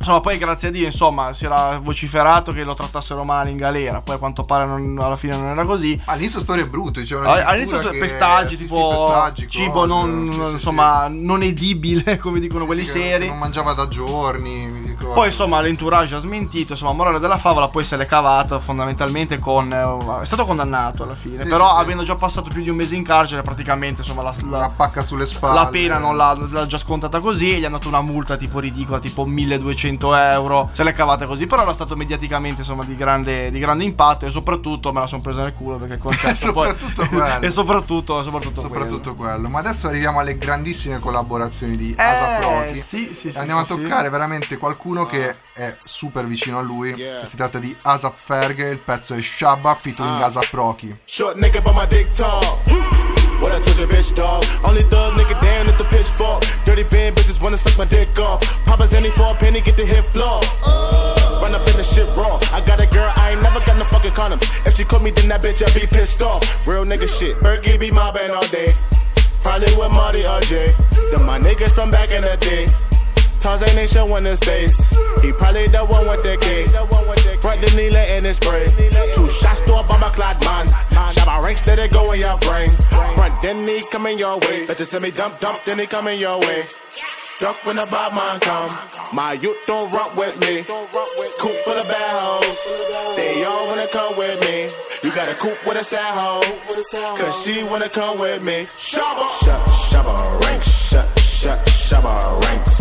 [SPEAKER 3] Insomma, poi grazie a Dio, insomma, si era vociferato che lo trattassero male in galera. Poi a quanto pare non- alla fine non era così.
[SPEAKER 2] All'inizio storie brutte, dicevano
[SPEAKER 3] All-
[SPEAKER 2] addirittura
[SPEAKER 3] All'inizio
[SPEAKER 2] che-
[SPEAKER 3] pestaggi,
[SPEAKER 2] sì,
[SPEAKER 3] tipo
[SPEAKER 2] sì, pestaggi,
[SPEAKER 3] cibo non,
[SPEAKER 2] sì,
[SPEAKER 3] insomma, non edibile, *laughs* come dicono quelli seri.
[SPEAKER 2] Non mangiava da giorni.
[SPEAKER 3] Poi insomma l'entourage ha smentito, insomma morale della favola poi se l'è cavata fondamentalmente con... eh, è stato condannato alla fine, però avendo già passato più di un mese in carcere praticamente insomma la, la-
[SPEAKER 2] la pacca sulle spalle.
[SPEAKER 3] la pena non l'ha, l'ha già scontata così e gli hanno dato una multa tipo ridicola, tipo 1200 euro, se l'è cavata così, però era stato mediaticamente insomma di grande, di grande impatto e soprattutto me la sono presa nel culo perché il concetto *laughs* poi...
[SPEAKER 2] soprattutto quello. *laughs*
[SPEAKER 3] e soprattutto, soprattutto,
[SPEAKER 2] Soprattutto quello. Ma adesso arriviamo alle grandissime collaborazioni di
[SPEAKER 3] Eh,
[SPEAKER 2] Asap Rocky.
[SPEAKER 3] sì, sì, sì,
[SPEAKER 2] Andiamo
[SPEAKER 3] sì,
[SPEAKER 2] a
[SPEAKER 3] sì.
[SPEAKER 2] toccare veramente qualcuno che è super vicino a lui. Si tratta di Asap Ferg, il pezzo è Shabba featuring
[SPEAKER 14] Ah.
[SPEAKER 2] Asap Rocky.
[SPEAKER 14] Short nigga, but my dick tall. What I told you, bitch, dog. Only thug nigga down at the pitchfork. Dirty van bitches wanna suck my dick off. Papa's any for a penny, get the hit floor. Run up in the shit raw. I got a girl, I ain't never got no fucking condoms. If she caught me, then that bitch, I'd be pissed off. Real nigga shit. Berkey be mobbing all day. Probably with Marty RJ. Then my niggas from back in the day. Tarzan ain't showing his face. He probably the one with the K. Front the needle in his spray. Two shots to a bomber clad man. Shabba ranks, let it go in your brain. Front, then he coming your way. Let the semi dump, dump, then he coming your way. Duck when the bad man come. My youth don't rock with me. Coop full of bad hoes. They all wanna come with me. You got a coop with a sad hoe. Cause she wanna come with me. Shabba. Shut, shabba ranks. Shut, shut, shabba ranks.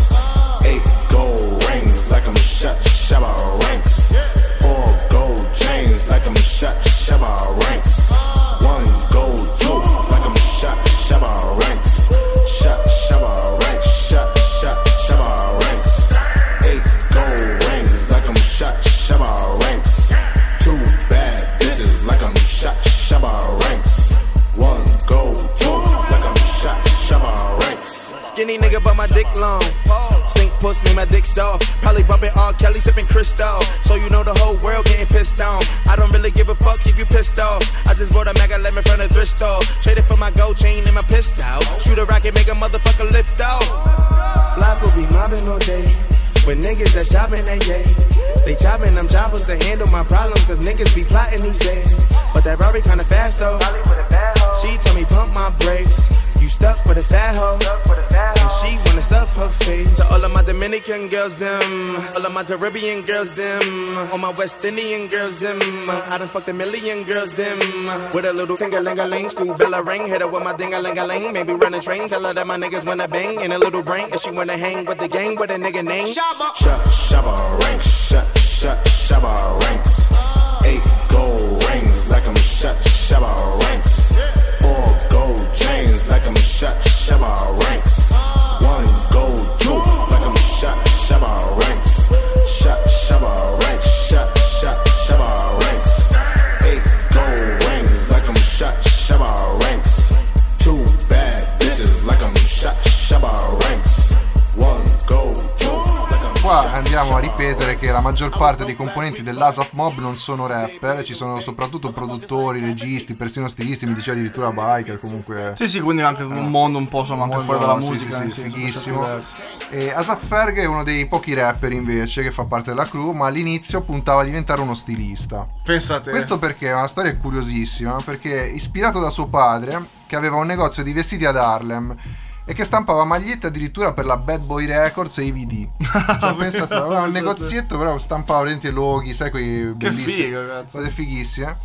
[SPEAKER 14] Shut, shabba ranks. Four gold chains like I'm shut, shabba ranks. One gold tooth like I'm shut, shabba ranks. Shut, shabba ranks. Shut, shut, shabba ranks. Eight gold rings like I'm shut, shabba ranks. Two bad bitches like I'm shut, shabba ranks. One gold tooth like I'm shut, shabba ranks.
[SPEAKER 4] Skinny nigga, but my dick long. Puss, me my dick soft. Probably bumping R. Kelly, sipping crystal. So you know the whole world getting pissed on. I don't really give a fuck if you pissed off. I just bought a mega lemon from the thrift store. Traded for my gold chain and my pistol. Shoot a rocket, make a motherfucker lift off. Flocko be mobbing all day. With niggas that shopping they gay. They chopping them choppers to handle my problems, cause niggas be plotting these days. But that Rory kinda fast though. She told me pump my brakes. You stuck with a fat hoe. And she wanna stuff her face. To all of my Dominican girls, them. All of my Caribbean girls, them. All my West Indian girls, them. I done fucked a million girls, them. With a little finger ling a ling, school bell a ring. Hit her with my ding a ling a ling. Maybe run a train. Tell her that my niggas wanna bang. In a little brain. And she wanna hang with the gang with a nigga name.
[SPEAKER 14] Shut, shabba ranks. Shut, shut, shabba ranks. Eight gold rings like I'm shut, shabba ranks. Four gold chains like I'm shot, shabba ranks.
[SPEAKER 2] Qua andiamo a ripetere che la maggior parte dei componenti dell'ASAP Mob non sono rapper, ci sono soprattutto produttori, registi, persino stilisti, mi diceva addirittura biker, comunque...
[SPEAKER 3] Sì, sì, quindi anche un mondo un po' insomma anche fuori dalla
[SPEAKER 2] sì,
[SPEAKER 3] musica.
[SPEAKER 2] sì, sì, fighissimo.
[SPEAKER 3] certi versi.
[SPEAKER 2] E Asap Ferg è uno dei pochi rapper invece che fa parte della crew, ma all'inizio puntava a diventare uno stilista.
[SPEAKER 3] Pensa a te.
[SPEAKER 2] Questo perché è una storia curiosissima, perché ispirato da suo padre, che aveva un negozio di vestiti ad Harlem e che stampava magliette addirittura per la Bad Boy Records e i VD. *laughs* Cioè, pensa tu, aveva un negozietto, però stampava veramente loghi, sai, quei
[SPEAKER 3] Che figo, cazzo.
[SPEAKER 2] cose fighissime.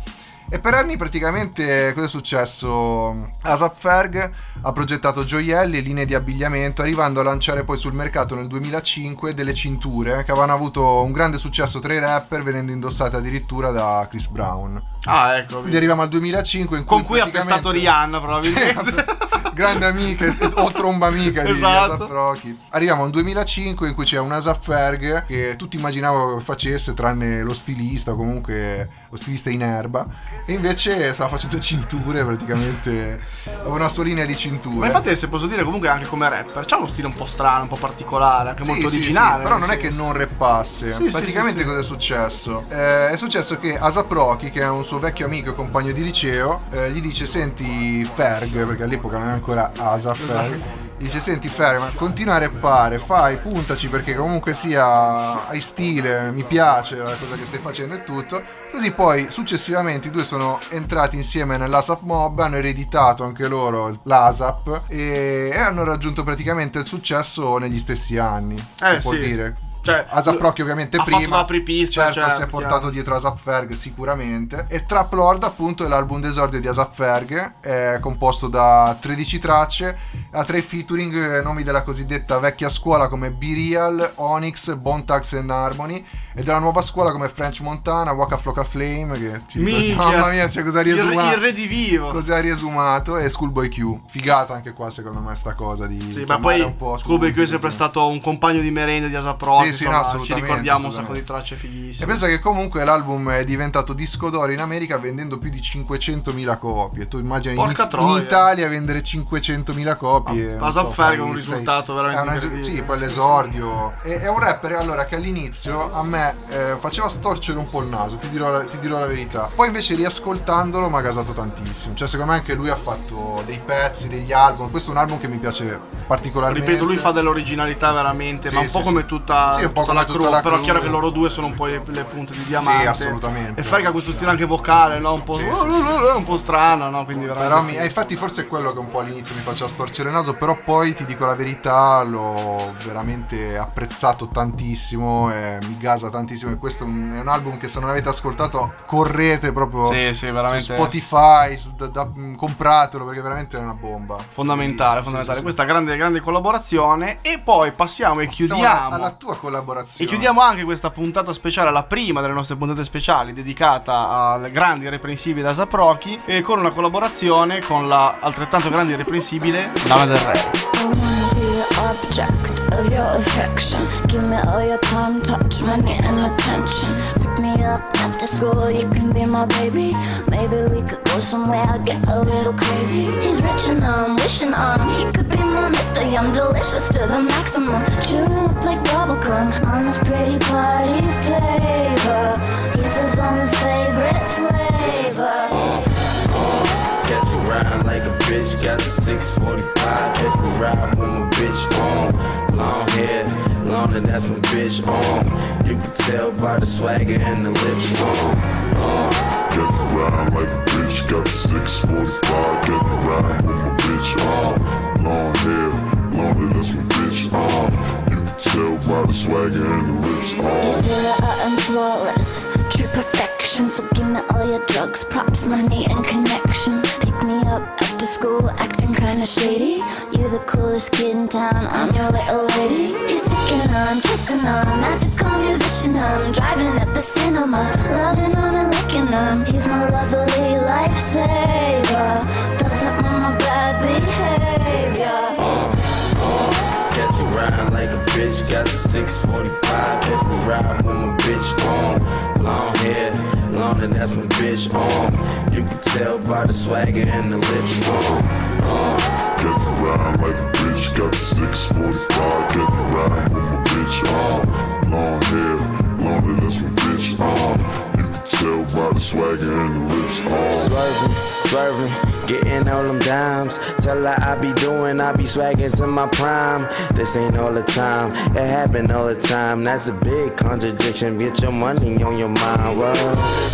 [SPEAKER 2] E per anni praticamente cosa è successo? Asap Ferg ha progettato gioielli e linee di abbigliamento, arrivando a lanciare poi sul mercato nel 2005 delle cinture che avevano avuto un grande successo tra i rapper, venendo indossate addirittura da Chris Brown.
[SPEAKER 3] Ah, ecco.
[SPEAKER 2] Quindi arriviamo al 2005 in cui
[SPEAKER 3] Con cui ha pestato Rihanna, probabilmente. *laughs*
[SPEAKER 2] grande amica *laughs* o tromba amica di
[SPEAKER 3] Esatto.
[SPEAKER 2] Asap Rocky. Arriviamo al 2005 in cui c'è un Asap Ferg che tutti immaginavano che facesse tranne lo stilista o comunque lo stilista in erba e invece stava facendo cinture praticamente aveva una sua linea di cinture.
[SPEAKER 3] Ma infatti, se posso dire, comunque anche come rapper, c'ha uno stile un po' strano, un po' particolare, anche
[SPEAKER 2] Sì,
[SPEAKER 3] molto
[SPEAKER 2] sì,
[SPEAKER 3] originale.
[SPEAKER 2] sì, però non è che non rappasse. Praticamente cosa è successo? Eh, è successo che Asap Rocky, che è un suo vecchio amico e compagno di liceo, eh, gli dice: Senti, Ferg, perché all'epoca non è ancora Asap Ferg. Gli dice: Senti, Ferg, ma continua a rappare, fai, puntaci perché comunque sia hai stile, mi piace la cosa che stai facendo e tutto. Così poi successivamente i due sono entrati insieme nell'ASAP Mob, hanno ereditato anche loro l'ASAP e, e hanno raggiunto praticamente il successo negli stessi anni.
[SPEAKER 3] Eh,
[SPEAKER 2] si può
[SPEAKER 3] sì.
[SPEAKER 2] dire.
[SPEAKER 3] Cioè,
[SPEAKER 2] Asap Rocky ovviamente
[SPEAKER 3] ha fatto
[SPEAKER 2] prima
[SPEAKER 3] da apripista,
[SPEAKER 2] certo,
[SPEAKER 3] certo,
[SPEAKER 2] si è
[SPEAKER 3] chiaro.
[SPEAKER 2] portato dietro Asap Ferg sicuramente e Trap Lord appunto è l'album d'esordio di Asap Ferg è composto da 13 tracce ha tre featuring eh, nomi della cosiddetta vecchia scuola come Be Real, Onyx, Bone Tax and Harmony e della nuova scuola come French Montana, Waka Flocka Flame che ci
[SPEAKER 3] Minchia.
[SPEAKER 2] mamma mia cioè cosa ha riesumato
[SPEAKER 3] il redivivo.
[SPEAKER 2] cosa ha riesumato e Schoolboy Q figata anche qua secondo me sta cosa di
[SPEAKER 3] Sì, ma poi
[SPEAKER 2] un po'
[SPEAKER 3] Schoolboy Q è sempre stato un compagno di merenda di Asap Rocky,
[SPEAKER 2] Sì, sì,
[SPEAKER 3] insomma,
[SPEAKER 2] no,
[SPEAKER 3] ci ricordiamo un sacco di tracce
[SPEAKER 2] E
[SPEAKER 3] fighissime.
[SPEAKER 2] pensa che comunque l'album è diventato disco d'oro in America vendendo più di 500.000 copie. Tu immagini in,
[SPEAKER 3] Porca
[SPEAKER 2] in
[SPEAKER 3] troia.
[SPEAKER 2] Italia vendere 500.000 copie. non
[SPEAKER 3] Asap
[SPEAKER 2] so,
[SPEAKER 3] Ferg è un
[SPEAKER 2] sei-
[SPEAKER 3] risultato veramente
[SPEAKER 2] è un es-
[SPEAKER 3] incredibile.
[SPEAKER 2] Sì, poi l'esordio. E- È un rapper allora che all'inizio a me me eh, faceva storcere un po' il naso, ti dirò, la, ti dirò la verità. Poi invece riascoltandolo mi ha gasato tantissimo. Cioè, secondo me anche lui ha fatto dei pezzi, degli album. Questo è un album che mi piace particolarmente.
[SPEAKER 3] Ripeto, lui fa dell'originalità veramente,
[SPEAKER 2] Sì,
[SPEAKER 3] ma un
[SPEAKER 2] sì,
[SPEAKER 3] po'
[SPEAKER 2] sì.
[SPEAKER 3] come tutta,
[SPEAKER 2] Sì, un po'
[SPEAKER 3] tutta
[SPEAKER 2] come
[SPEAKER 3] la
[SPEAKER 2] tutta
[SPEAKER 3] crew,
[SPEAKER 2] la
[SPEAKER 3] però è chiaro che loro due sono un po' le, le punte di diamante.
[SPEAKER 2] assolutamente.
[SPEAKER 3] E Ferg ha questo stile anche vocale, no? Un po', *laughs* un po' strano, no? Quindi veramente...
[SPEAKER 2] Però mi- eh, infatti forse è quello che un po' all'inizio mi faceva storcere il naso, però poi ti dico la verità, l'ho veramente apprezzato tantissimo e mi gasa tantissimo e questo è un, è un album che se non avete ascoltato correte proprio
[SPEAKER 3] Sì, sì, veramente.
[SPEAKER 2] su Spotify, su- da- da- compratelo perché veramente è una bomba.
[SPEAKER 3] Fondamentale,
[SPEAKER 2] Sì,
[SPEAKER 3] fondamentale. Questa grande, grande collaborazione. E poi passiamo e chiudiamo.
[SPEAKER 2] alla, alla tua collaborazione.
[SPEAKER 3] E chiudiamo anche questa puntata speciale, la prima delle nostre puntate speciali, dedicata alle grandi irreprensibili da Zaprochi, e con una collaborazione con la altrettanto grande irreprensibile Lana Del Rey.
[SPEAKER 8] Object of your affection. Give me all your time, touch, money, and attention. Pick me up after school, you can be my baby. Maybe we could go somewhere, I get a little crazy. He's rich and I'm wishing on. He could be my Mr. Yum, delicious to the maximum. Chewing up like bubblegum on his pretty party flavor. He says I'm his favorite flavor.
[SPEAKER 4] Bitch, got the 645. Catch me riding with my bitch on. Long hair, long and that's my bitch on. You can tell by the swagger and the lips on.
[SPEAKER 5] Get me riding like a bitch, got the 645. Get riding with my bitch on. Long hair, long and that's my bitch on. You can tell by the swagger and the lips
[SPEAKER 8] You
[SPEAKER 5] on.
[SPEAKER 8] say that I am flawless, true perfection. So give me all your drugs, props, money, and connections. Pick me up after school, acting kinda shady. You're the coolest kid in town, I'm your little lady. He's sticking on, kissing on, magical musician. I'm driving at the cinema, loving on and licking on. He's my lovely lifesaver. Doesn't want my bad behavior.
[SPEAKER 4] Riding like a bitch, got the 645. Catch me riding with my bitch on. Long hair, long and that's my bitch on. You can tell by the swagger and the lips on.
[SPEAKER 5] Uh, get me riding like a bitch, got the 645. Get me riding with my bitch on. Long hair, long and that's my bitch on. Tell by the swagger and the lips on.
[SPEAKER 4] Swerving, swerving, getting all them dimes. Tell her I be doing, I be swagging to my prime. This ain't all the time, it happen all the time. That's a big contradiction. Get your money on your mind. What,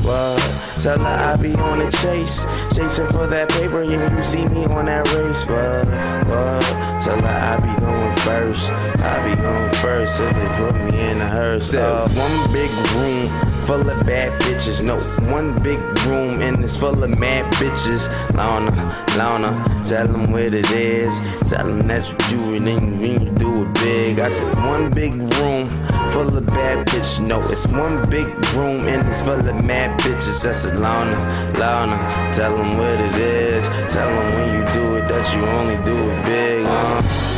[SPEAKER 4] what? Tell her I be on the chase, chasing for that paper. Yeah, you see me on that race. What, what? Tell her I be going first, I be going first. And they put me in a hearse. Uh, one big room full of bad bitches. No, one big room and it's full of mad bitches. Lana, Lana, tell them what it is. Tell them that you do it and you you do it big. I said one big room full of bad bitches. No, it's one big room and it's full of mad bitches. That's said Lana, Lana, tell them what it is. Tell them when you do it that you only do it big. Uh,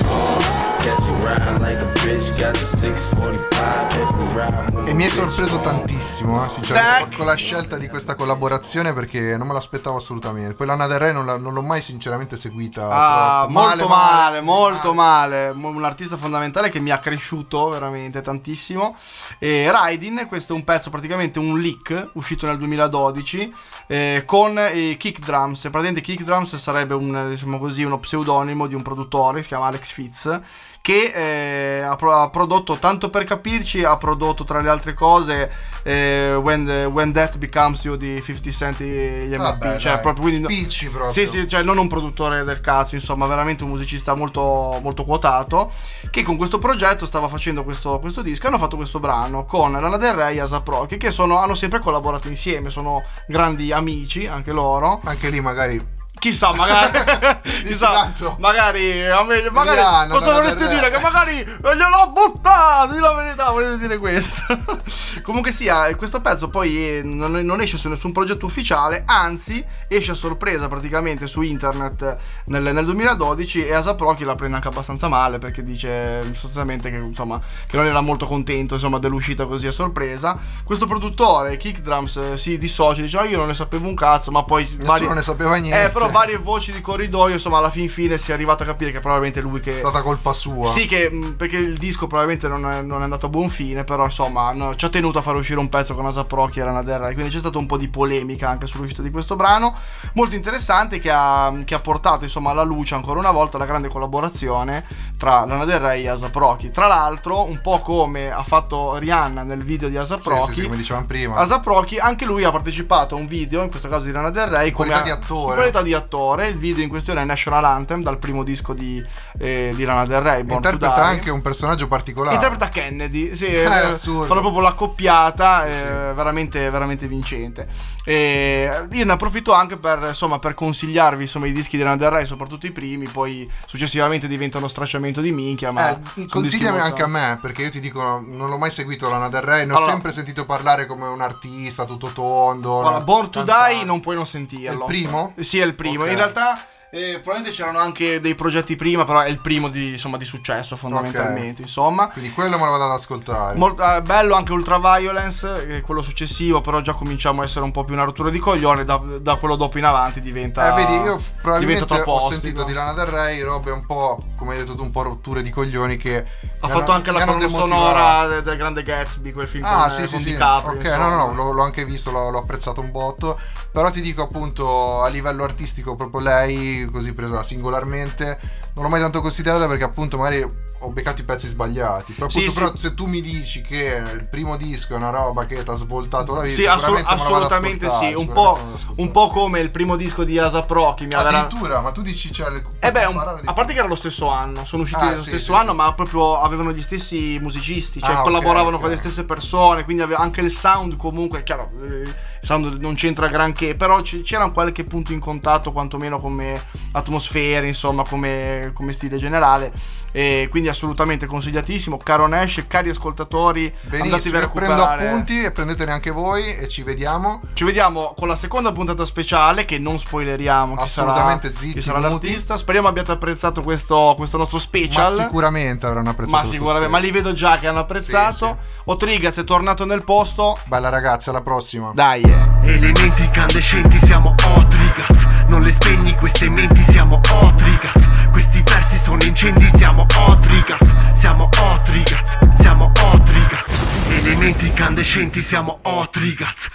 [SPEAKER 2] E mi è sorpreso tantissimo, eh, sinceramente, con la scelta di questa collaborazione perché non me l'aspettavo assolutamente. Poi Lana Del Rey non, la- non l'ho mai sinceramente seguita.
[SPEAKER 3] Ah,
[SPEAKER 2] troppo.
[SPEAKER 3] molto male, molto male. Mo- Un artista fondamentale che mi ha cresciuto veramente tantissimo. E Raidin, questo è un pezzo, praticamente un leak uscito nel 2012 eh, con i Kick Drums. Praticamente Kick Drums sarebbe un, diciamo così, uno pseudonimo di un produttore che si chiama Alex Fitz. Che eh, ha, pro- ha prodotto, tanto per capirci, ha prodotto tra le altre cose eh, When, the- When That Becomes You di 50 Cent gli MP. Cioè,
[SPEAKER 2] dai,
[SPEAKER 3] proprio quindi.
[SPEAKER 2] spicci proprio.
[SPEAKER 3] Sì, sì, cioè non un produttore del cazzo, insomma, veramente un musicista molto, molto quotato. Che con questo progetto stava facendo questo, questo disco e hanno fatto questo brano con Lana Del Rey e Asap Rocky, che sono, hanno sempre collaborato insieme, sono grandi amici, anche loro.
[SPEAKER 2] Anche lì magari
[SPEAKER 3] Chissà, magari. *laughs* chissà, magari. A me, magari
[SPEAKER 2] Emiliano,
[SPEAKER 3] cosa
[SPEAKER 2] Rey.
[SPEAKER 3] dire? Che magari gliel'ho buttato. Di la verità, volevo dire questo. *laughs* Comunque sia, eh, questo pezzo poi eh, non, non esce su nessun progetto ufficiale. Anzi, esce a sorpresa praticamente su internet nel, nel 2012. E Asap Rocky la prende anche abbastanza male perché dice sostanzialmente che, insomma, che non era molto contento insomma, dell'uscita così a sorpresa. Questo produttore, Kick Drums, eh, si dissocia. Dice: "Ah, Io non ne sapevo un cazzo, ma poi.
[SPEAKER 2] Nessuno ne sapeva niente."
[SPEAKER 3] Eh, però varie voci di corridoio, insomma, alla fin fine si è arrivato a capire che probabilmente lui che...
[SPEAKER 2] È stata colpa sua.
[SPEAKER 3] Sì, che, mh, perché il disco probabilmente non è, non è andato a buon fine, però insomma hanno- ci ha tenuto a far uscire un pezzo con Asap Rocky e Lana Del Rey, quindi c'è stato un po' di polemica anche sull'uscita di questo brano, molto interessante che ha, che ha portato insomma alla luce ancora una volta la grande collaborazione tra Lana Del Rey e Asap Rocky. Tra l'altro, un po' come ha fatto Rihanna nel video di Asap
[SPEAKER 2] Sì,
[SPEAKER 3] Rocky,
[SPEAKER 2] sì, sì, come dicevamo prima.
[SPEAKER 3] Asap Rocky, anche lui ha partecipato a un video, in questo caso di Lana Del Rey,
[SPEAKER 2] In
[SPEAKER 3] come
[SPEAKER 2] qualità
[SPEAKER 3] a-
[SPEAKER 2] di attore.
[SPEAKER 3] in qualità di attore. Il video in questione è National Anthem, dal primo disco di, eh, di Lana Del Rey, Born
[SPEAKER 2] Interpreta anche un personaggio particolare.
[SPEAKER 3] Interpreta Kennedy, sì,
[SPEAKER 2] È
[SPEAKER 3] eh,
[SPEAKER 2] assurdo.
[SPEAKER 3] fanno proprio l'accoppiata, eh, veramente, veramente vincente. E io ne approfitto anche per, insomma, per consigliarvi insomma, i dischi di Lana Del Rey, soprattutto i primi, poi successivamente diventano stracciamento di minchia. Ma
[SPEAKER 2] Eh, consigliami
[SPEAKER 3] molto-
[SPEAKER 2] anche a me, perché io ti dico, non l'ho mai seguito Lana Del Rey, ne ho
[SPEAKER 3] Allora-
[SPEAKER 2] sempre sentito parlare come un artista tutto tondo.
[SPEAKER 3] Allora? Born to
[SPEAKER 2] Cantante.
[SPEAKER 3] Die non puoi non sentirlo.
[SPEAKER 2] È il primo?
[SPEAKER 3] Sì, è il primo.
[SPEAKER 2] Ok.
[SPEAKER 3] In realtà. eh, probabilmente c'erano anche dei progetti prima, però è il primo di, insomma, di successo fondamentalmente. Insomma,
[SPEAKER 2] Quindi quello me lo vado ad ascoltare.
[SPEAKER 3] Molto, eh, bello anche Ultraviolence, è quello successivo, però già cominciamo a essere un po' più una rottura di coglione. Da, da quello dopo in avanti diventa.
[SPEAKER 2] Eh, vedi, io probabilmente ho
[SPEAKER 3] ostico.
[SPEAKER 2] sentito di Lana Del Rey robe un po', come hai detto tu, un po' rotture di coglioni che...
[SPEAKER 3] Ha
[SPEAKER 2] mi
[SPEAKER 3] fatto anche la colonna sonora de- del Grande Gatsby, quel film
[SPEAKER 2] Ah,
[SPEAKER 3] con,
[SPEAKER 2] sì,
[SPEAKER 3] eh,
[SPEAKER 2] sì.
[SPEAKER 3] DiCaprio.
[SPEAKER 2] Ok,
[SPEAKER 3] insomma.
[SPEAKER 2] no, no, no, l'ho, l'ho anche visto, l'ho, l'ho apprezzato un botto. Però ti dico appunto a livello artistico, proprio lei, così presa singolarmente, non l'ho mai tanto considerata perché appunto magari ho beccato i pezzi sbagliati. Però,
[SPEAKER 3] Sì,
[SPEAKER 2] appunto,
[SPEAKER 3] sì.
[SPEAKER 2] però se tu mi dici che il primo disco è una roba che ti ha svoltato la vita,
[SPEAKER 3] Sì,
[SPEAKER 2] lo ad
[SPEAKER 3] assolutamente sì. Un po',
[SPEAKER 2] lo
[SPEAKER 3] un po' come il primo disco di Asap Rocky. Mi aveva-
[SPEAKER 2] Addirittura, ma tu dici cioè, le-
[SPEAKER 3] Eh beh, un- a parte che era lo stesso anno, sono usciti
[SPEAKER 2] Ah,
[SPEAKER 3] nello
[SPEAKER 2] sì,
[SPEAKER 3] stesso
[SPEAKER 2] sì,
[SPEAKER 3] anno, ma proprio avevano gli stessi musicisti, cioè
[SPEAKER 2] Ah,
[SPEAKER 3] collaboravano
[SPEAKER 2] ok.
[SPEAKER 3] con le stesse persone, quindi aveva anche il sound comunque, chiaro, eh, il sound non c'entra granché, però c'era qualche punto in contatto, quantomeno come atmosfere, insomma, come, come stile generale, e quindi assolutamente consigliatissimo, caro Nash, cari ascoltatori, andatevi
[SPEAKER 2] Benissimo,
[SPEAKER 3] a
[SPEAKER 2] io prendo
[SPEAKER 3] recuperare.
[SPEAKER 2] appunti e prendetene anche voi e ci vediamo.
[SPEAKER 3] Ci vediamo con la seconda puntata speciale che non spoileriamo chi sarà,
[SPEAKER 2] Assolutamente zitti,
[SPEAKER 3] chi sarà l'artista. Speriamo abbiate apprezzato questo, questo nostro special.
[SPEAKER 2] Ma sicuramente avranno apprezzato
[SPEAKER 3] Ma sicuramente, ma li vedo già che hanno apprezzato. Otrigaz è tornato nel posto.
[SPEAKER 2] Bella ragazzi, alla prossima.
[SPEAKER 3] Dai. eh.
[SPEAKER 1] Elementi incandescenti siamo Otrigaz Non le spegni queste menti siamo Otrigaz. Questi versi sono incendi siamo Otrigaz. Siamo Otrigaz Siamo Otrigaz. Elementi incandescenti siamo Otrigaz